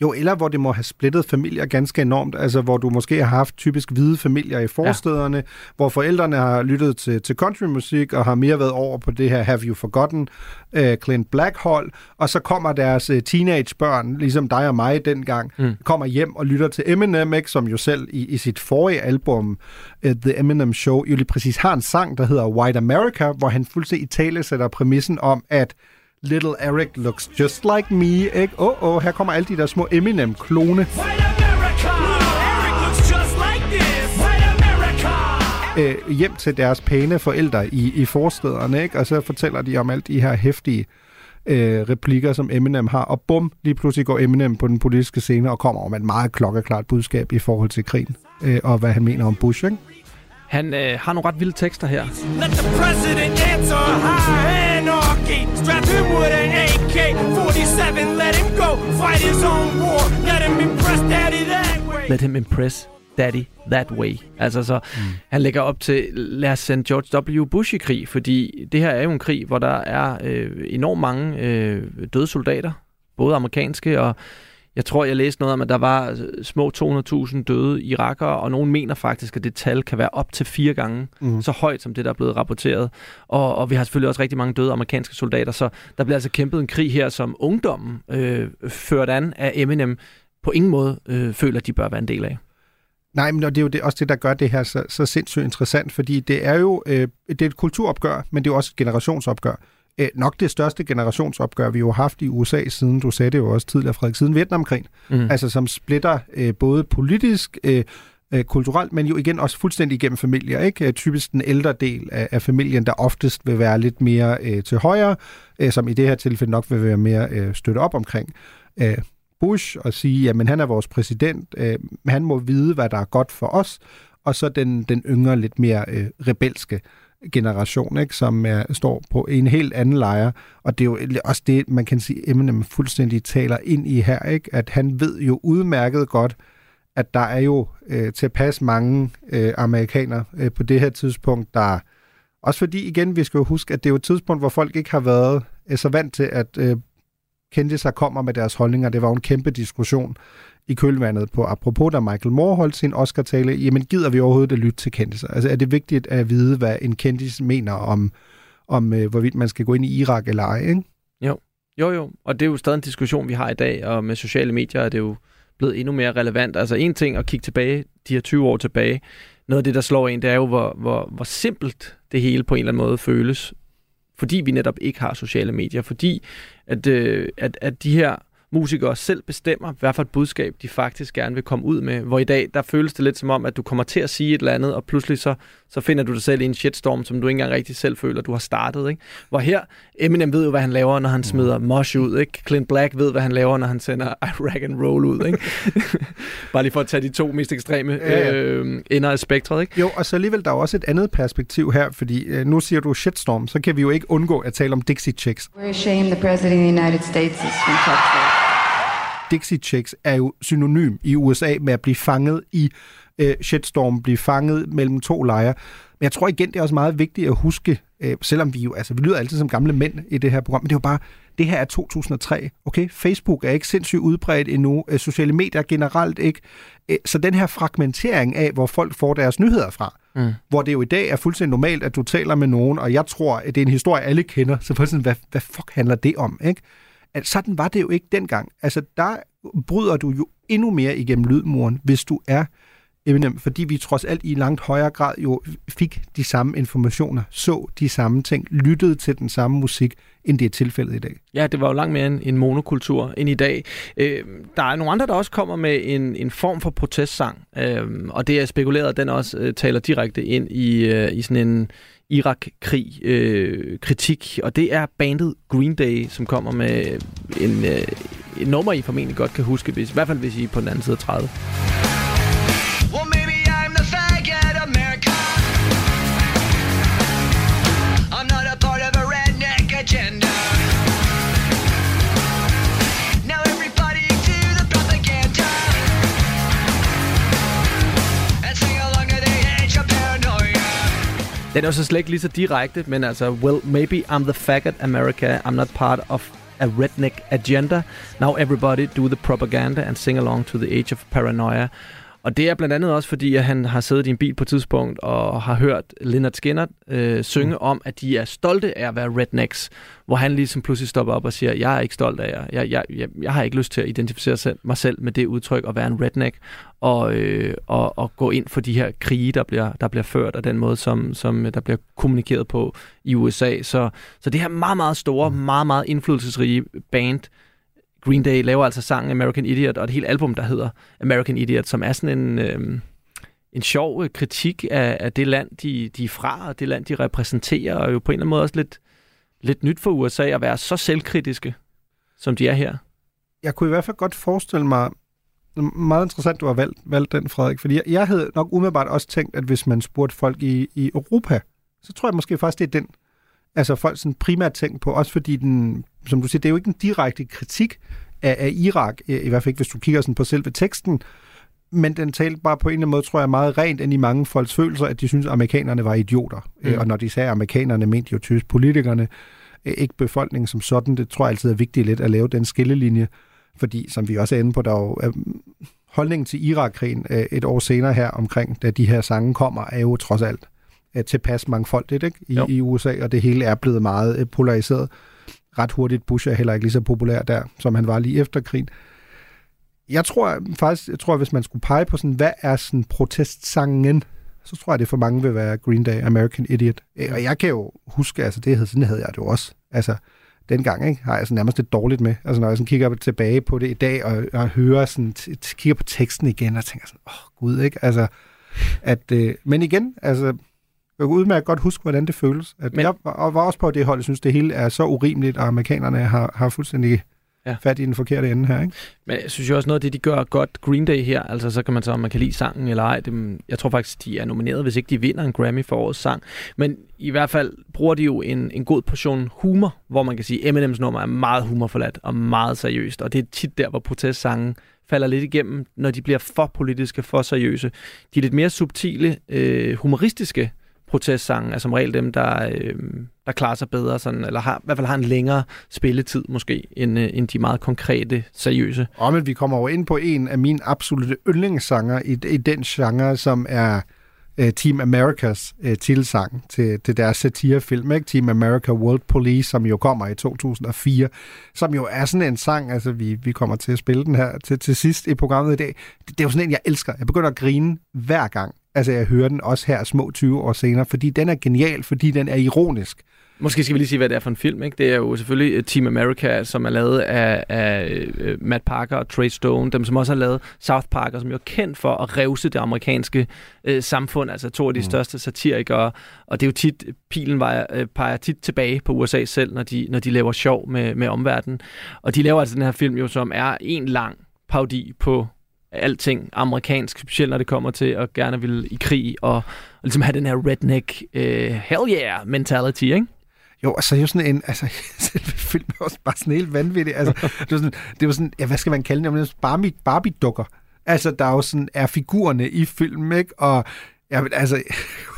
Jo, eller hvor det må have splittet familier ganske enormt, altså hvor du måske har haft typisk hvide familier i forstederne, ja. hvor forældrene har lyttet til, til countrymusik og har mere været over på det her Have You Forgotten, uh, Clint Black hold, og så kommer deres uh, teenagebørn, ligesom dig og mig dengang, Mm. mm. kommer hjem og lytter til Eminem, ikke, som jo selv i, i sit forrige album, uh, The Eminem Show, jo lige præcis har en sang, der hedder White America, hvor han fuldstændig i tale sætter præmissen om, at Little Eric looks just like me, ikke? Åh, oh, oh, her kommer alle de der små Eminem-klone. White America. Eric looks just like this. White America. øh, hjem til deres pæne forældre i, i forstederne, ikke? og så fortæller de om alle de her hæftige øh, replikker, som Eminem har, og bum, lige pludselig går Eminem på den politiske scene og kommer med et meget klokkeklart budskab i forhold til krigen, øh, og hvad han mener om Bush. Ikke? Han øh, har nogle ret vilde tekster her. Let the president answer high anarchy. Strap him with an AK-47. Let him go fight his own war. Let him impress daddy that way. Let him impress daddy that way. Altså så, mm. han lægger op til, lad os sende George W. Bush i krig, fordi det her er jo en krig, hvor der er øh, enormt mange øh, døde soldater, både amerikanske og jeg tror, jeg læste noget om, at der var øh, små 200.000 døde irakere, og nogen mener faktisk, at det tal kan være op til fire gange Mhm. så højt, som det, der er blevet rapporteret. Og, og vi har selvfølgelig også rigtig mange døde amerikanske soldater, så der bliver altså kæmpet en krig her, som ungdommen øh, ført an af Eminem på ingen måde øh, føler, at de bør være en del af. Nej, men det er jo det, også det, der gør det her så, så sindssygt interessant, fordi det er jo øh, det er et kulturopgør, men det er jo også et generationsopgør. Øh, nok det største generationsopgør, vi jo har haft i USA siden, du sagde det jo også tidligere, Frederik, siden Vietnamkrigen. Mm. Altså som splitter øh, både politisk, øh, øh, kulturelt, men jo igen også fuldstændig igennem familier. Ikke? Øh, Typisk den ældre del af, af familien, der oftest vil være lidt mere øh, til højre, øh, som i det her tilfælde nok vil være mere øh, støtte op omkring øh, Bush og sige, jamen han er vores præsident, øh, han må vide, hvad der er godt for os, og så den, den yngre, lidt mere øh, rebelske generation, ikke, som er, står på en helt anden lejr. Og det er jo også det, man kan sige, Eminem fuldstændig taler ind i her, ikke? at han ved jo udmærket godt, at der er jo øh, tilpas mange øh, amerikanere øh, på det her tidspunkt, der også fordi, igen, vi skal jo huske, at det er jo et tidspunkt, hvor folk ikke har været øh, så vant til, at øh, kendte sig kommer med deres holdninger. Det var jo en kæmpe diskussion i kølvandet på, apropos da Michael Moore holdt sin Oscar-tale, jamen gider vi overhovedet at lytte til kendiser? Altså er det vigtigt at vide, hvad en kendis mener om, om øh, hvorvidt man skal gå ind i Irak eller ej, ikke? Jo. jo, jo. Og det er jo stadig en diskussion, vi har i dag, og med sociale medier er det jo blevet endnu mere relevant. Altså en ting at kigge tilbage, de her 20 år tilbage, noget af det, der slår en, det er jo, hvor, hvor, hvor simpelt det hele på en eller anden måde føles, fordi vi netop ikke har sociale medier, fordi at, øh, at, at de her musikere selv bestemmer, hvad for et budskab de faktisk gerne vil komme ud med. Hvor i dag, der føles det lidt som om, at du kommer til at sige et eller andet, og pludselig så, så finder du dig selv i en shitstorm, som du ikke engang rigtig selv føler, du har startet. Ikke? Hvor her, Eminem ved jo, hvad han laver, når han smider Mosh ud. Ikke? Clint Black ved, hvad han laver, når han sender (laughs) Iraq and Roll ud. Ikke? (laughs) Bare lige for at tage de to mest ekstreme ja, ja. Øh, ender af spektret. Ikke? Jo, og så alligevel, der er også et andet perspektiv her, fordi øh, nu siger du shitstorm, så kan vi jo ikke undgå at tale om Dixie Chicks. We're ashamed the president of the United States is from Texas. Dixie Chicks er jo synonym i USA med at blive fanget i øh, shitstorm, blive fanget mellem to lejre. Men jeg tror igen, det er også meget vigtigt at huske, øh, selvom vi jo, altså vi lyder altid som gamle mænd i det her program, men det er jo bare, det her er 2003, okay? Facebook er ikke sindssygt udbredt endnu, øh, sociale medier generelt ikke. Øh, så den her fragmentering af, hvor folk får deres nyheder fra, mm. hvor det jo i dag er fuldstændig normalt, at du taler med nogen, og jeg tror, at det er en historie, alle kender, så sådan, hvad, hvad fuck handler det om, ikke? At sådan var det jo ikke dengang. Altså, der bryder du jo endnu mere igennem lydmuren, hvis du er Eminem, fordi vi trods alt i langt højere grad jo fik de samme informationer, så de samme ting, lyttede til den samme musik, end det er tilfældet i dag. Ja, det var jo langt mere en, en monokultur end i dag. Øh, der er nogle andre, der også kommer med en, en form for protestsang, øh, og det er spekuleret, at den også øh, taler direkte ind i, øh, i sådan en Irak-krig øh, kritik, og det er bandet Green Day, som kommer med en, øh, en nummer, I formentlig godt kan huske, hvis, i hvert fald hvis I er på den anden side af 30. Den er jo så slet ikke lige så direkte, men altså, well, maybe I'm the faggot America, I'm not part of a redneck agenda. Now everybody do the propaganda and sing along to the age of paranoia. Og det er blandt andet også, fordi at han har siddet i en bil på et tidspunkt og har hørt Leonard Skinner øh, synge mm. om, at de er stolte af at være rednecks, hvor han ligesom pludselig stopper op og siger, jeg er ikke stolt af jer. Jeg, jeg, jeg, jeg har ikke lyst til at identificere selv, mig selv med det udtryk at være en redneck og, øh, og, og gå ind for de her krige, der bliver, der bliver ført, og den måde, som, som der bliver kommunikeret på i USA. Så, så det her meget, meget store, mm. meget, meget indflydelsesrige band, Green Day laver altså sangen American Idiot, og et helt album, der hedder American Idiot, som er sådan en, øh, en sjov øh, kritik af, af det land, de, de er fra, og det land, de repræsenterer, og jo på en eller anden måde også lidt, lidt nyt for USA at være så selvkritiske, som de er her. Jeg kunne i hvert fald godt forestille mig, meget interessant, du har valgt, valgt den, Frederik, fordi jeg, jeg havde nok umiddelbart også tænkt, at hvis man spurgte folk i, i Europa, så tror jeg måske faktisk, det er den, altså folk sådan primært tænkt på, også fordi den, som du siger, det er jo ikke en direkte kritik af, af Irak, i hvert fald ikke, hvis du kigger sådan på selve teksten, men den talte bare på en eller anden måde, tror jeg, meget rent ind i mange folks følelser, at de synes, at amerikanerne var idioter. Mm. Og når de sagde amerikanerne, mente de jo tysk politikerne, ikke befolkningen som sådan. Det tror jeg altid er vigtigt lidt at lave den skillelinje, fordi som vi også er inde på, der er jo holdningen til Irak-krigen et år senere her omkring, da de her sange kommer, er jo trods alt tilpas mangfoldigt ikke? I, i USA, og det hele er blevet meget øh, polariseret. Ret hurtigt, Bush er heller ikke lige så populær der, som han var lige efter krigen. Jeg tror faktisk, jeg tror, hvis man skulle pege på sådan, hvad er sådan protestsangen, så tror jeg, det for mange vil være Green Day, American Idiot. Øh, og jeg kan jo huske, altså det, sådan havde jeg det jo også. Altså, dengang ikke, har jeg sådan nærmest lidt dårligt med. Altså når jeg sådan kigger tilbage på det i dag, og, og hører sådan, kigger på teksten igen, og tænker sådan, åh oh, gud, ikke? Altså, at, øh, men igen, altså, jeg kan udmærket godt huske, hvordan det føles. At Men... Jeg var, var også på det hold, jeg synes, det hele er så urimeligt, og amerikanerne har, har fuldstændig ja. fat i den forkerte ende her, ikke? Men jeg synes jo også noget af det, de gør godt Green Day her, altså så kan man så, om man kan lide sangen eller ej. Det, jeg tror faktisk, de er nomineret, hvis ikke de vinder en Grammy for årets sang. Men i hvert fald bruger de jo en, en god portion humor, hvor man kan sige, Eminems nummer er meget humorforladt og meget seriøst. Og det er tit der, hvor protestsangen falder lidt igennem, når de bliver for politiske, for seriøse. De lidt mere subtile, øh, humoristiske protestsange er som regel dem, der, øh, der klarer sig bedre, sådan, eller har, i hvert fald har en længere spilletid måske, end, øh, end de meget konkrete, seriøse. Og men vi kommer over ind på en af mine absolute yndlingssanger i, i den genre, som er øh, Team Americas øh, tilsang til, til deres satirefilm, ikke? Team America World Police, som jo kommer i 2004, som jo er sådan en sang, altså vi, vi kommer til at spille den her til, til sidst i programmet i dag. Det, det er jo sådan en, jeg elsker. Jeg begynder at grine hver gang, altså jeg hører den også her små 20 år senere, fordi den er genial, fordi den er ironisk. Måske skal vi lige sige, hvad det er for en film. Ikke? Det er jo selvfølgelig øh, Team America, som er lavet af, af uh, Matt Parker og Trey Stone, dem som også har lavet South Park, og som jo er kendt for at revse det amerikanske uh, samfund, altså to af de mm. største satirikere. Og det er jo tit, pilen var, uh, peger tit tilbage på USA selv, når de, når de laver sjov med, med omverdenen. Og de laver altså den her film jo, som er en lang parodi på alting amerikansk, specielt når det kommer til at gerne vil i krig og, og ligesom have den her redneck uh, hell yeah mentality, ikke? Jo, altså jo sådan en, altså (laughs) selve filmen er også bare sådan helt vanvittigt. Altså, det var sådan, det var sådan, ja, hvad skal man kalde det? Barbie, Barbie-dukker. Altså, der er jo sådan, er figurerne i filmen, ikke? Og Ja, men altså... (laughs)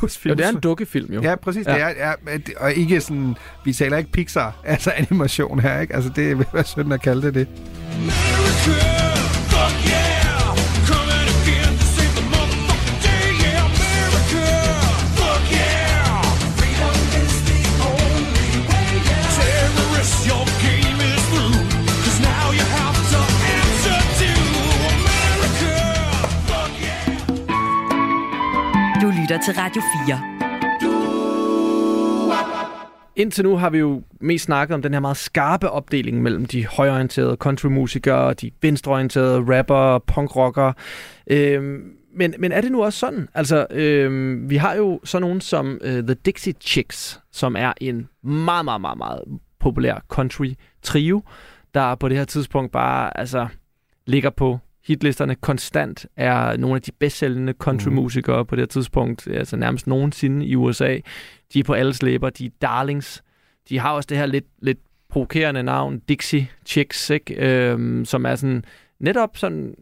film, jo, det er en dukkefilm, jo. Ja, præcis. Ja. Det er, ja, og ikke sådan... Vi taler ikke Pixar, altså animation her, ikke? Altså, det vil være synd at kalde det det. America! Lytter til Radio 4. Indtil nu har vi jo mest snakket om den her meget skarpe opdeling mellem de højorienterede countrymusikere, de venstreorienterede rapper, punkrockere. Øhm, men, men er det nu også sådan? Altså, øhm, vi har jo sådan nogen som øh, The Dixie Chicks, som er en meget, meget, meget, meget populær country trio, der på det her tidspunkt bare altså, ligger på hitlisterne konstant er nogle af de bedst sælgende countrymusikere mm. på det tidspunkt, altså nærmest nogensinde i USA. De er på alles læber, de er darlings. De har også det her lidt, lidt provokerende navn, Dixie Chicks, ikke? Øhm, som er sådan, netop sådan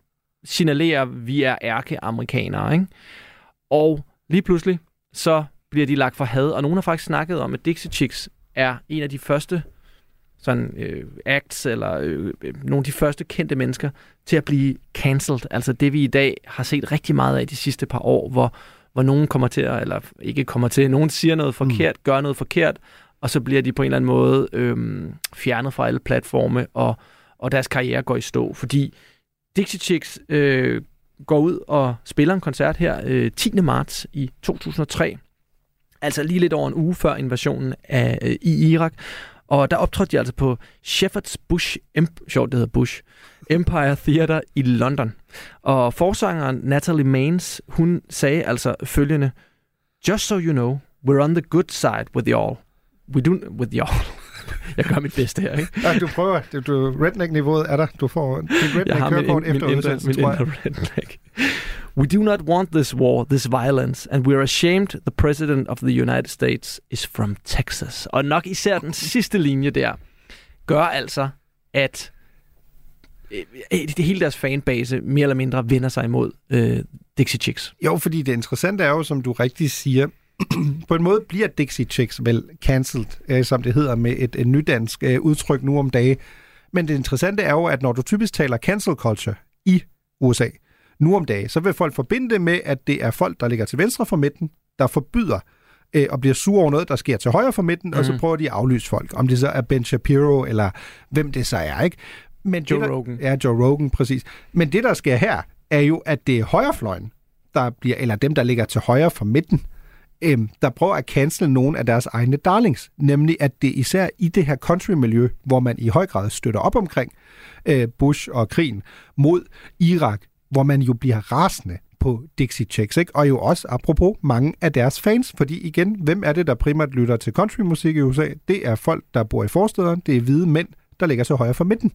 signalerer, at vi er ærke-amerikanere. Ikke? Og lige pludselig, så bliver de lagt for had, og nogen har faktisk snakket om, at Dixie Chicks er en af de første sådan øh, acts, eller øh, øh, nogle af de første kendte mennesker, til at blive cancelled. Altså det, vi i dag har set rigtig meget af de sidste par år, hvor, hvor nogen kommer til, at, eller ikke kommer til, nogen siger noget forkert, mm. gør noget forkert, og så bliver de på en eller anden måde øh, fjernet fra alle platforme, og, og deres karriere går i stå. Fordi Dixie Chicks øh, går ud og spiller en koncert her øh, 10. marts i 2003, altså lige lidt over en uge før invasionen af, øh, i Irak. Og der optrådte de altså på Shepherd's Bush, Emp- sjovt det hedder Bush, Empire Theater i London. Og forsangeren Natalie Maines, hun sagde altså følgende, Just so you know, we're on the good side with y'all. We do with y'all. (laughs) jeg gør mit bedste her, ikke? Ja, du prøver. Du, du, redneck-niveauet er der. Du får dit redneck-kørekort efter udsendelsen, tror jeg. redneck. We do not want this war, this violence, and we are ashamed the president of the United States is from Texas. Og nok især den sidste linje der, gør altså, at øh, øh, det hele deres fanbase mere eller mindre vender sig imod øh, Dixie Chicks. Jo, fordi det interessante er jo, som du rigtig siger, (clears throat) på en måde bliver Dixie Chicks vel cancelled, øh, som det hedder med et, et nydansk øh, udtryk nu om dage. Men det interessante er jo, at når du typisk taler cancel culture i USA, nu om dagen, så vil folk forbinde det med, at det er folk, der ligger til venstre for midten, der forbyder øh, og bliver sur over noget, der sker til højre for midten, mm. og så mhm. prøver de at aflyse folk. Om det så er Ben Shapiro, eller hvem det så er, ikke? Men Joe det, der, Rogan. Ja, Joe Rogan, præcis. Men det, der sker her, er jo, at det er højrefløjen, der bliver, eller dem, der ligger til højre for midten, øh, der prøver at cancele nogle af deres egne darlings. Nemlig, at det især i det her country-miljø, hvor man i høj grad støtter op omkring øh, Bush og krigen mod Irak, hvor man jo bliver rasende på Dixie Chicks, ikke? og jo også apropos mange af deres fans, fordi igen, hvem er det, der primært lytter til countrymusik i USA? Det er folk, der bor i forstederne, det er hvide mænd, der ligger så højre for midten.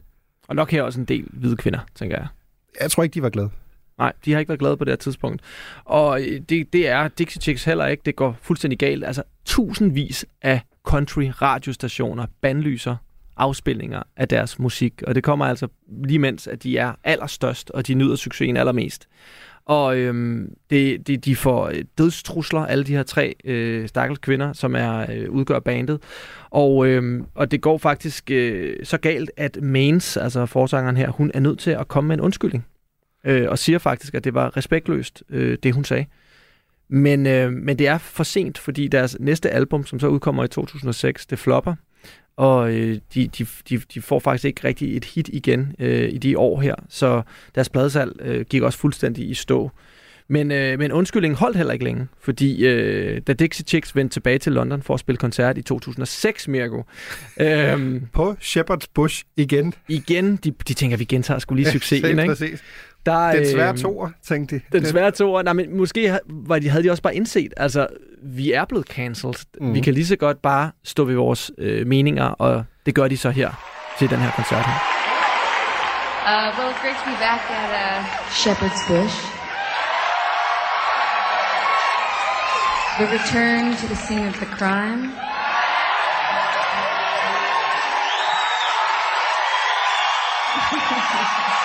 Og nok her også en del hvide kvinder, tænker jeg. Jeg tror ikke, de var glade. Nej, de har ikke været glade på det her tidspunkt. Og det, det er Dixie Chicks heller ikke. Det går fuldstændig galt. Altså, tusindvis af country radiostationer bandlyser afspilninger af deres musik. Og det kommer altså lige mens, at de er allerstørst, og de nyder succesen allermest. Og øhm, det, det, de får øh, dødstrusler, alle de her tre øh, stakkels kvinder, som er øh, udgør bandet. Og, øhm, og det går faktisk øh, så galt, at Mains, altså forsangeren her, hun er nødt til at komme med en undskyldning. Øh, og siger faktisk, at det var respektløst, øh, det hun sagde. Men, øh, men det er for sent, fordi deres næste album, som så udkommer i 2006, det flopper og øh, de, de, de, de får faktisk ikke rigtig et hit igen øh, i de år her, så deres pladesalg øh, gik også fuldstændig i stå. Men, øh, men undskyldningen holdt heller ikke længe, fordi øh, da Dixie Chicks vendte tilbage til London for at spille koncert i 2006, Mirko. (laughs) Øh, På Shepherd's Bush igen. Igen, de, de tænker, vi gentager skulle lige succesen, (laughs) ikke? Præcis. Der, den svære øh, toer, tænkte de. Den svære toer. Nej, men måske var de, havde de også bare indset, altså, vi er blevet cancelled. Mm. Vi kan lige så godt bare stå ved vores øh, meninger, og det gør de så her til den her koncert her. Uh, well, it's great to be back at uh, Shepherd's Bush. The return to the scene of the crime. (laughs)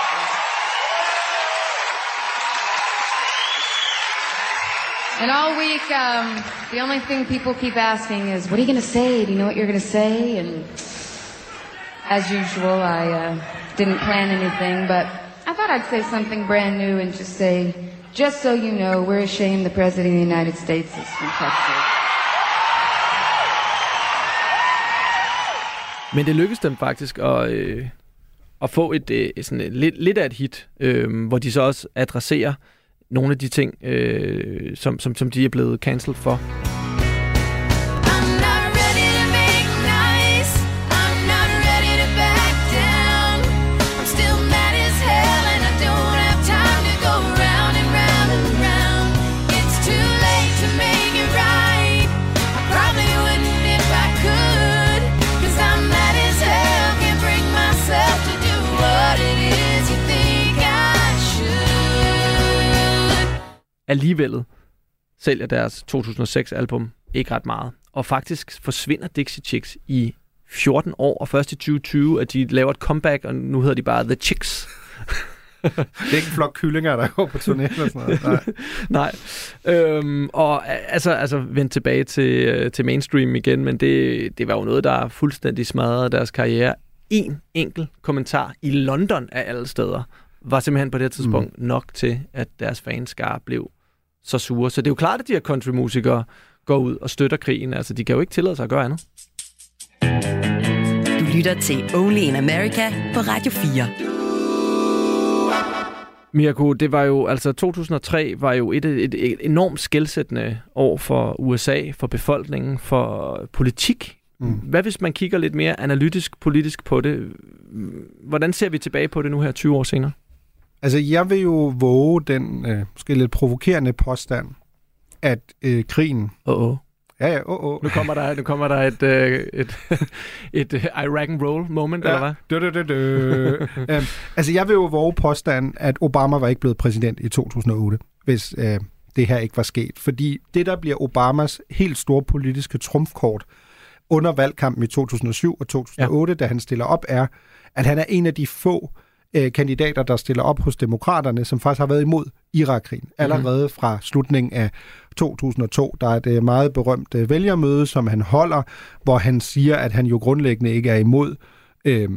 And all week, um, the only thing people keep asking is, what are you going to say? Do you know what you're going to say? And as usual, I uh, didn't plan anything, but I thought I'd say something brand new and just say, just so you know, we're ashamed the President of the United States is from Texas. Men det lykkedes dem faktisk at, øh, at få et, øh, sådan et, lidt, lidt af et hit, øh, hvor de så også adresserer nogle af de ting, øh, som, som, som de er blevet cancelled for. Alligevel sælger deres 2006-album ikke ret meget. Og faktisk forsvinder Dixie Chicks i 14 år, og først i 2020, at de laver et comeback, og nu hedder de bare The Chicks. (laughs) det er ikke en flok kyllinger, der går på turné eller sådan noget. Nej. (laughs) Nej. Øhm, og altså, altså vendt tilbage til, øh, til mainstream igen, men det, det var jo noget, der fuldstændig smadrede deres karriere. En enkelt kommentar i London af alle steder var simpelthen på det tidspunkt mm. nok til, at deres fanskare blev så sure. Så det er jo klart, at de her countrymusikere går ud og støtter krigen. Altså, de kan jo ikke tillade sig at gøre andet. Du lytter til Only in America på Radio 4. Mirko, det var jo, altså 2003 var jo et, et, et enormt skældsættende år for USA, for befolkningen, for politik. Mm. Hvad hvis man kigger lidt mere analytisk politisk på det? Hvordan ser vi tilbage på det nu her 20 år senere? Altså, jeg vil jo våge den øh, måske lidt provokerende påstand, at øh, krigen... Åh, oh, oh. Ja, ja, åh, oh, oh. Nu kommer der, nu kommer der et, øh, et, (laughs) et, et Iraq and roll moment, ja. eller hvad? Dø, dø, dø, dø. um, (laughs) altså, jeg vil jo våge påstand, at Obama var ikke blevet præsident i 2008, hvis øh, det her ikke var sket. Fordi det, der bliver Obamas helt store politiske trumfkort under valgkampen i 2007 og 2008, ja. da han stiller op, er, at han er en af de få øh, kandidater, der stiller op hos demokraterne, som faktisk har været imod Irakkrigen. Mhm. Allerede mm-hmm. fra slutningen af 2002, der er et meget berømt øh, vælgermøde, som han holder, hvor han siger, at han jo grundlæggende ikke er imod øh,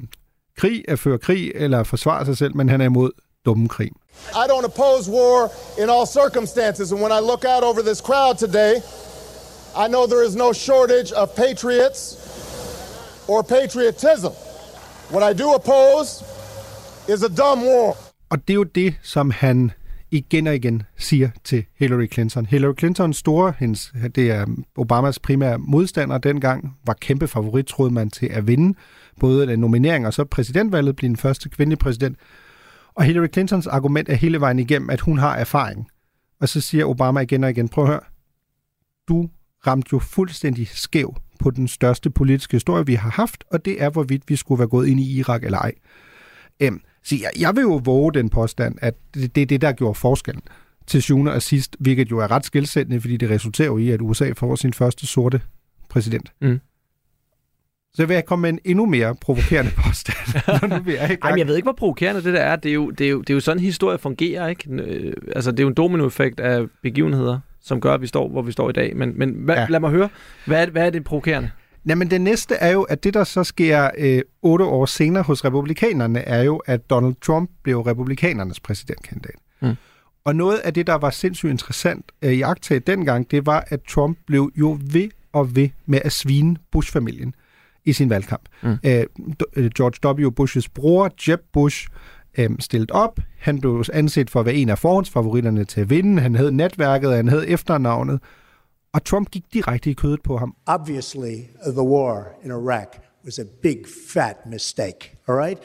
krig, at føre krig eller forsvare sig selv, men han er imod dumme krig. I don't oppose war in all circumstances, and when I look out over this crowd today, I know there is no shortage of patriots or patriotism. What I do oppose is a dumb war. Og det er jo det, som han igen og igen siger til Hillary Clinton. Hillary Clinton, store, hendes, det er Obamas primære modstander dengang, var kæmpe favorit, troede man, til at vinde både den nominering og så præsidentvalget, blive den første kvindelige præsident. Og Hillary Clintons argument er hele vejen igennem, at hun har erfaring. Og så siger Obama igen og igen, prøv at høre, du ramte jo fuldstændig skæv på den største politiske historie, vi har haft, og det er, hvorvidt vi skulle være gået ind i Irak eller ej. Øhm, så jeg, jeg vil jo våge den påstand, at det, det er det, der gjorde forskellen til syvende og sidst, hvilket jo er ret skilsættende, fordi det resulterer jo i, at USA får sin første sorte præsident. Mm. Så vil jeg komme med en endnu mere provokerende (laughs) påstand, nu vi er. Ej, jeg ved ikke, hvor provokerende det der er. Det er jo, det er jo, det er jo sådan, historie fungerer, ikke? Øh, Altså, det er jo en dominoeffekt af begivenheder, som gør, at vi står, hvor vi står i dag. Men, men hvad, Ja. ja. lad mig høre, hvad er, hvad er det provokerende? Jamen det næste er jo, at det der så sker øh, otte år senere hos republikanerne, er jo, at Donald Trump blev republikanernes præsidentkandidat. Mm. Og noget af det, der var sindssygt interessant øh, i agtaget dengang, det var, at Trump blev jo ved og ved med at svine Bush-familien i sin valgkamp. Mm. Øh, øh, George W. Bush's bror, Jeb Bush, øh, stillet op. Han blev anset for at være en af forhåndsfavoritterne til at vinde. Han havde netværket, han havde efternavnet. Og Trump gik direkte i kødet på ham. Obviously, the war in Iraq was a big, fat mistake. All right.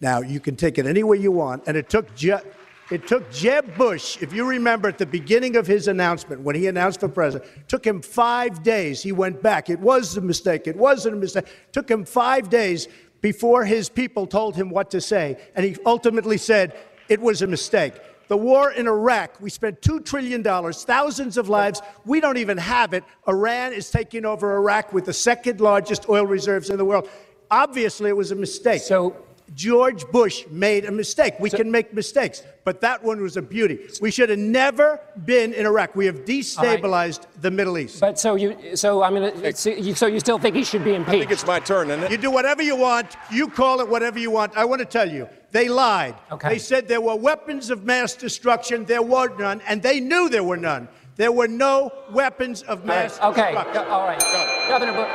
Now you can take it any way you want, and it took Je- it took Jeb Bush, if you remember at the beginning of his announcement when he announced for president, took him five days. He went back. It was a mistake. It wasn't a mistake. Took him five days before his people told him what to say, and he ultimately said it was a mistake. The war in Iraq, we spent $2 trillion, thousands of lives. We don't even have it. Iran is taking over Iraq with the second largest oil reserves in the world. Obviously, it was a mistake. So, George Bush made a mistake. We can make mistakes, but that one was a beauty. We should have never been in Iraq. We have destabilized the Middle East. But so you, so I mean, it's, you, so you still think he should be impeached? I think it's my turn, isn't it? You do whatever you want. You call it whatever you want. I want to tell you, they lied. Okay. They said there were weapons of mass destruction. There were none, and they knew there were none. There were no weapons of mass okay, destruction. all right. Governor Bush.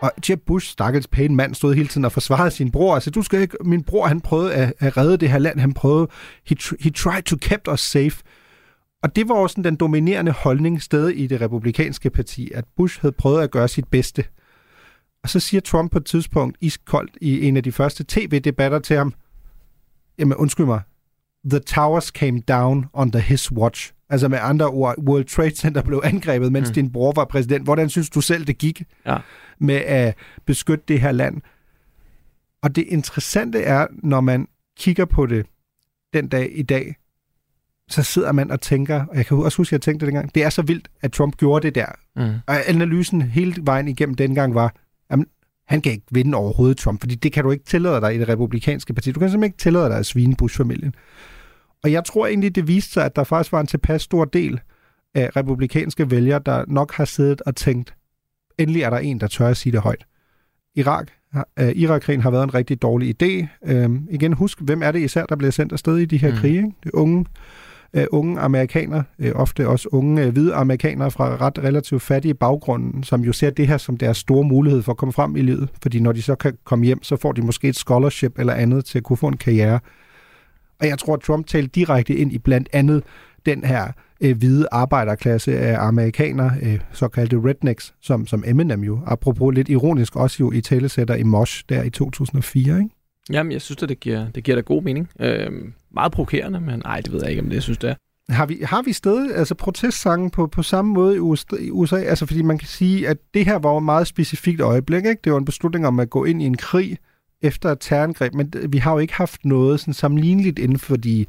Og Jeb Bush, stakkels pæne mand, stod hele tiden og forsvarede sin bror. Altså, du skal ikke... Min bror, han prøvede at, at redde det her land. Han prøvede... He, tr- he tried to keep us safe. Og det var også sådan den dominerende holdning stadig i det republikanske parti, at Bush havde prøvet at gøre sit bedste. Og så siger Trump på et tidspunkt iskoldt i en af de første tv-debatter til ham, jamen undskyld mig, The towers came down under his watch. Altså med andre ord, World Trade Center blev angrebet, mens mm. din bror var præsident. Hvordan synes du selv, det gik Ja. med at beskytte det her land? Og det interessante er, når man kigger på det den dag i dag, så sidder man og tænker, og jeg kan også huske, at jeg tænkte det dengang, det er så vildt, at Trump gjorde det der. Mm. Og analysen hele vejen igennem dengang var, han kan ikke vinde overhovedet Trump, fordi det kan du ikke tillade dig i det republikanske parti. Du kan simpelthen ikke tillade dig at svine Bush-familien. Og jeg tror egentlig, det viste sig, at der faktisk var en tilpas stor del af republikanske vælgere, der nok har siddet og tænkt, endelig er der en, der tør at sige det højt. Irak, uh, Irak-krigen har været en rigtig dårlig idé. Uh, igen, husk, hvem er det især, der bliver sendt afsted i de her mm. krige? Det unge, øh, unge amerikanere, øh, ofte også unge øh, hvide amerikanere fra ret relativt fattige baggrunden, som jo ser det her som deres store mulighed for at komme frem i livet. Fordi når de så kan komme hjem, så får de måske et scholarship eller andet til at kunne få en karriere. Og jeg tror, at Trump talte direkte ind i blandt andet den her øh, hvide arbejderklasse af amerikanere, øh, såkaldte rednecks, som, som Eminem jo, apropos lidt ironisk, også jo i talesætter i Mosh der i 2004, ikke? Jamen, jeg synes, at det giver, det giver da god mening. Øhm, meget provokerende, men nej, det ved jeg ikke, om det jeg synes, det er. Har vi, har vi stadig altså protestsange på, på samme måde i USA? Altså, fordi man kan sige, at det her var et meget specifikt øjeblik, ikke? Det var en beslutning om at gå ind i en krig efter et terrorangreb, men vi har jo ikke haft noget sådan sammenligneligt inden for de,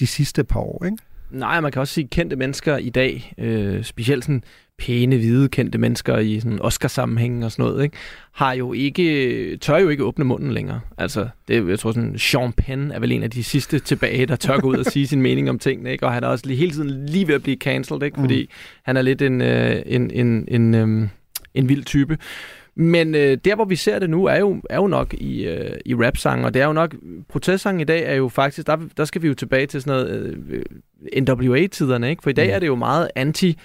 de sidste par år, ikke? Nej, man kan også sige kendte mennesker i dag, øh, specielt sådan pæne, hvide kendte mennesker i sådan Oscar-sammenhæng og sådan noget, ikke? har jo ikke, tør jo ikke åbne munden længere. Altså, det, jeg tror sådan, Sean Penn er vel en af de sidste tilbage, der tør gå ud og sige sin mening om tingene, ikke? og han er også lige, hele tiden lige ved at blive cancelled, ikke? fordi Mm. han er lidt en, øh, en, en, en, øh, en vild type. Men øh, der, hvor vi ser det nu, er jo, er jo nok i, øh, i rap-sangen, og det er jo nok, protestsangen i dag er jo faktisk, der, der skal vi jo tilbage til sådan noget øh, NWA-tiderne, ikke? For i dag Mm. er det jo meget anti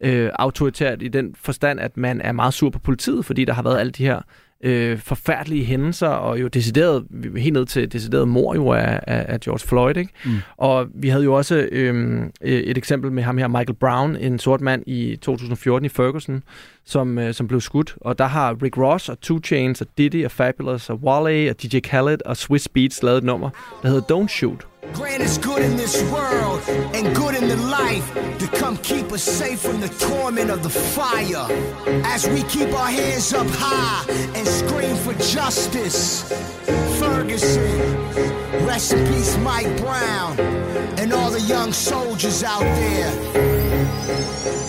øh, autoritært i den forstand, at man er meget sur på politiet, fordi der har været alle de her øh, forfærdelige hændelser, og jo decideret, helt ned til decideret mor jo af, af, af George Floyd, ikke? Mm. Og vi havde jo også øh, et eksempel med ham her, Michael Brown, en sort mand i 2014 i Ferguson, som, øh, som blev skudt. Og der har Rick Ross og Two Chainz og Diddy og Fabulous og Wale og DJ Khaled og Swiss Beats lavet et nummer, der hedder Don't Shoot. Grant is good in this world and good in the life to come keep us safe from the torment of the fire. As we keep our hands up high and scream for justice. Ferguson. Rest in peace, Mike Brown. And all the young soldiers out there.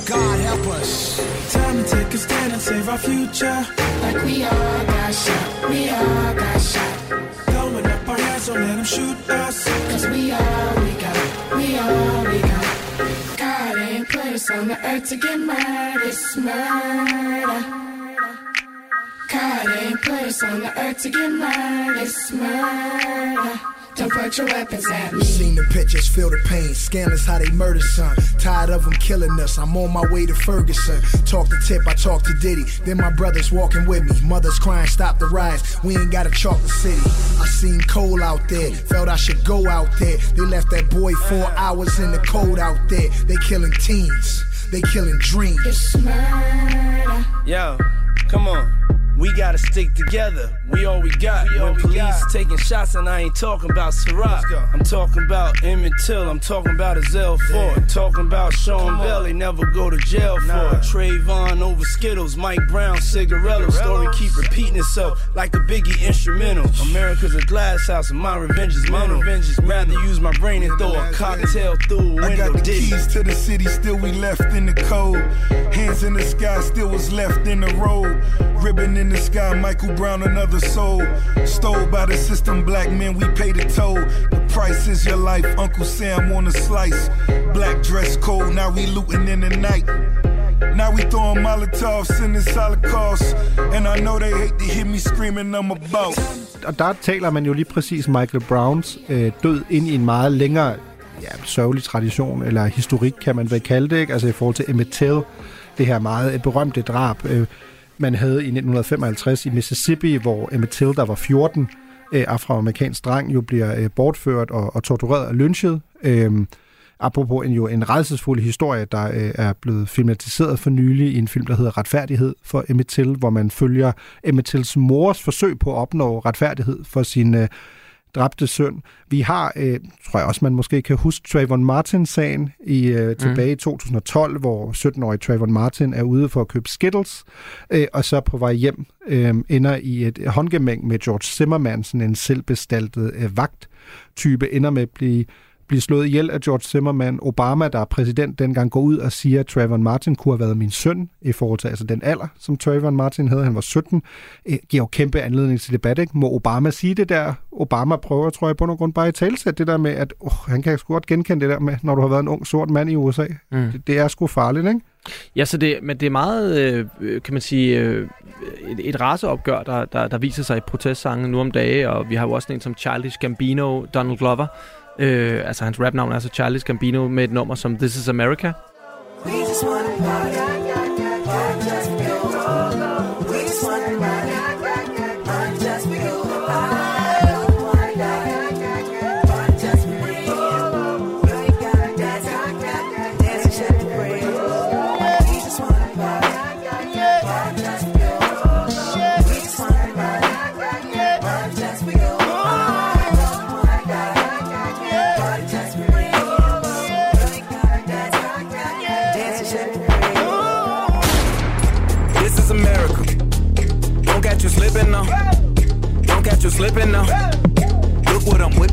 God help us. Time to take a stand and save our future. Like we all got shot, we all got shot. Don't let them shoot us. Cause we all we got, we all we got. God ain't put us on the earth to get murdered, it's murder. God ain't put us on the earth to get murdered, it's murder. Don't point your weapons at me. Seen the pictures, feel the pain. Scandalous how they murder son. Tired of them killing us. I'm on my way to Ferguson. Talk to Tip, I talk to Diddy. Then my brothers walking with me. Mothers crying, stop the riots. We ain't gotta chalk the city. I seen Cole out there. Felt I should go out there. They left that boy four hours in the cold out there. They killing teens. They killing dreams. It's murder. Yo, come on. We gotta stick together. We all we got. when police taking shots, and I ain't talking about Ciroc. I'm talking about Emmett Till. I'm talking about Azell Ford. Talking about Sean Bell. They never go to jail for it. Trayvon over Skittles. Mike Brown cigarillos. Story keep repeating itself like a Biggie instrumental. America's a glass house, and my revenge is mental. Rather use my brain and throw a cocktail through a window. I got the keys to the city, still we left in the cold. Hands in the sky, still was left in the road. Ribbon in the sky, Michael Brown, another soul. Stole by the system, black men, we pay the toll. The price is your life, Uncle Sam on a slice. Black dress code, now we looting in the night. Now we throwing Molotovs in this Holocaust. And I know they hate to hear me screaming, I'm about. Og der taler man jo lige præcis Michael Browns øh, død ind i en meget længere ja, sørgelig tradition, eller historik, kan man vel kalde det, ikke? altså i forhold til Emmett Till, det her meget berømte drab, øh, man havde i 1955 i Mississippi, hvor Emmett Till, der var 14, øh, afroamerikansk dreng, jo bliver øh, bortført og, og tortureret og lynchet. Øh, apropos en, jo en redselsfuld historie, der øh, er blevet filmatiseret for nylig i en film, der hedder Retfærdighed for Emmett Till, hvor man følger Emmett Tills mors forsøg på at opnå retfærdighed for sin øh, dræbte søn. Vi har, øh, tror jeg også, man måske kan huske Trayvon Martin-sagen i, øh, tilbage i 2012, hvor 17-årige Trayvon Martin er ude for at købe Skittles, øh, og så på vej hjem øh, ender i et håndgemæng med George Zimmerman, sådan en selvbestaltet øh, vagttype, ender med at blive blive slået ihjel af George Zimmerman. Obama, der er præsident dengang, går ud og siger, at Trayvon Martin kunne have været min søn, i forhold til altså den alder, som Trayvon Martin havde. Han var 17. Det giver jo kæmpe anledning til debat, ikke? Må Obama sige det der? Obama prøver, tror jeg, på nogen grund bare i talsæt det der med, at oh, han kan sgu godt genkende det der med, når du har været en ung sort mand i USA. Mm. Det, det er sgu farligt, ikke? Ja, så det, men det er meget, øh, kan man sige, øh, et, et raceopgør, der, der, der viser sig i protestsangen nu om dage, og vi har jo også en som Childish Gambino, Donald Glover, øh, altså hans rapnavn er altså Charles Gambino med et nummer som This Is America. We just wanna party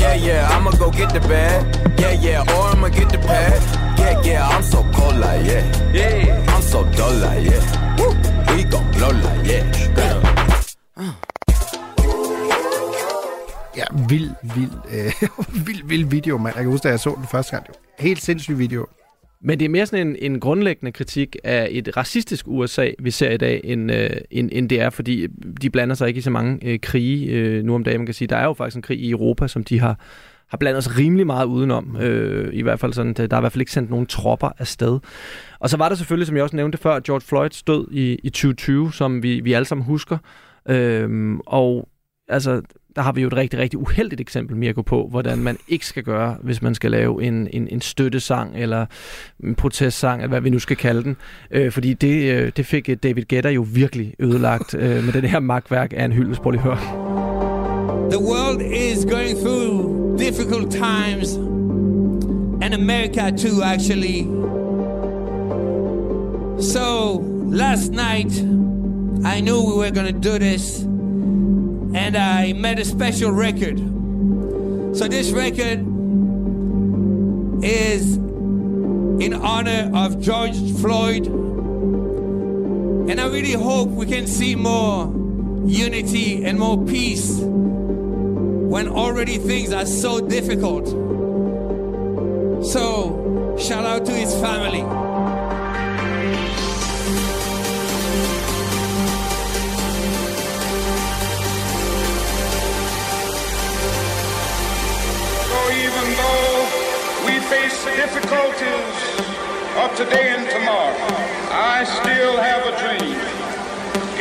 Yeah, yeah, I'ma go get the bag. Yeah, yeah, or I'ma get the pad. Yeah, yeah, I'm so cold like yeah. Yeah, I'm so dull like yeah. Woo. We gon' blow like yeah. Girl. Ja, vild, vild, øh, (laughs) vild, vild video, mand. Jeg kan huske, da jeg så den første gang. Det var helt sindssyg video. Men det er mere sådan en, en grundlæggende kritik af et racistisk USA, vi ser i dag, end, øh, end, end det er, fordi de blander sig ikke i så mange øh, krige øh, nu om dagen. Man kan sige, der er jo faktisk en krig i Europa, som de har, har blandet sig rimelig meget udenom. Øh, I hvert fald sådan, der er i hvert fald ikke sendt nogen tropper afsted. Og så var der selvfølgelig, som jeg også nævnte før, George Floyds død i, i 2020, som vi, vi alle sammen husker. Øh, og altså, der har vi jo et rigtig, rigtig uheldigt eksempel, Mirko, på, hvordan man ikke skal gøre, hvis man skal lave en, en, en støttesang eller en protestsang, eller hvad vi nu skal kalde den. Øh, fordi det, øh, det fik øh, David Guetta jo virkelig ødelagt øh, med det her magtværk af en hyldest. Prøv lige høre. The world is going through difficult times, and America too, actually. So, last night, I knew we were gonna do this, and I made a special record. So, this record is in honor of George Floyd, and I really hope we can see more unity and more peace when already things are so difficult. So, shout out to his family. Face difficulties of today and tomorrow, I still have a dream.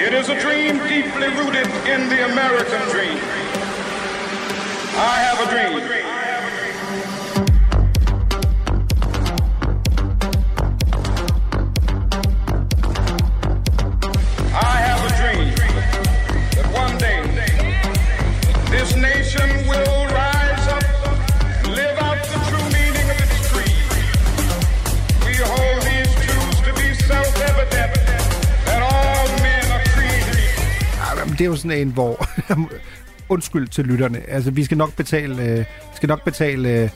It is a dream deeply rooted in the American dream. I have a dream. Det er jo sådan en, hvor... (laughs) Undskyld til lytterne. Altså, vi skal nok betale, øh, skal nok betale øh,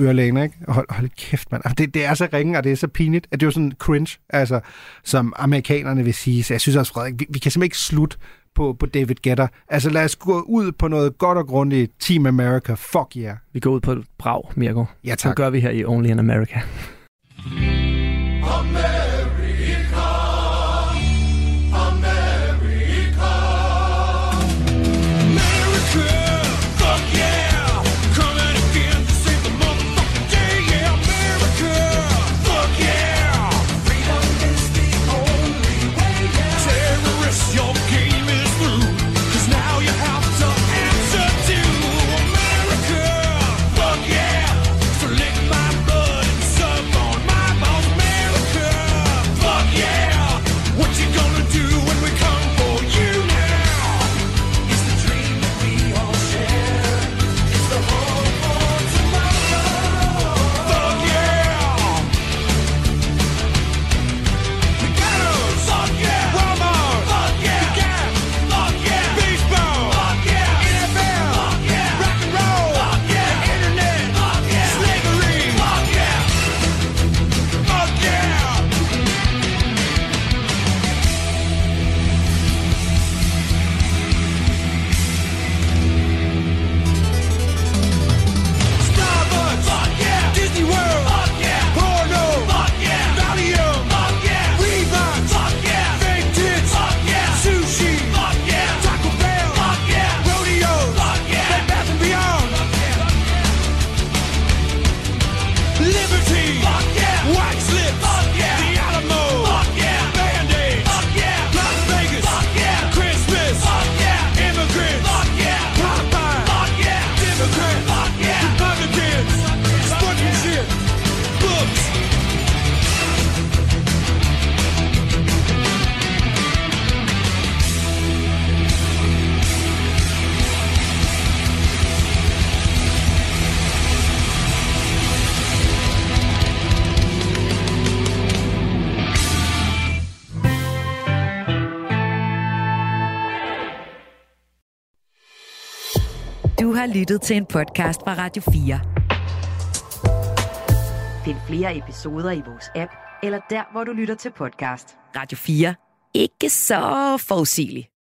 ørelægen, ikke? Hold, hold kæft, mand. Altså, det, det er så ringe, og det er så pinligt, at det er jo sådan cringe, altså, som amerikanerne vil sige. Så jeg synes også, Frederik, vi, vi kan simpelthen ikke slutte på, på David Guetta. Altså, lad os gå ud på noget godt og grundigt. Team America, fuck yeah. Vi går ud på et brag, Mirko. Ja, tak. Så gør vi her i Only in America. Lyttet til en podcast fra Radio 4. Find flere episoder i vores app, eller der, hvor du lytter til podcast. Radio 4. Ikke så forudsigeligt.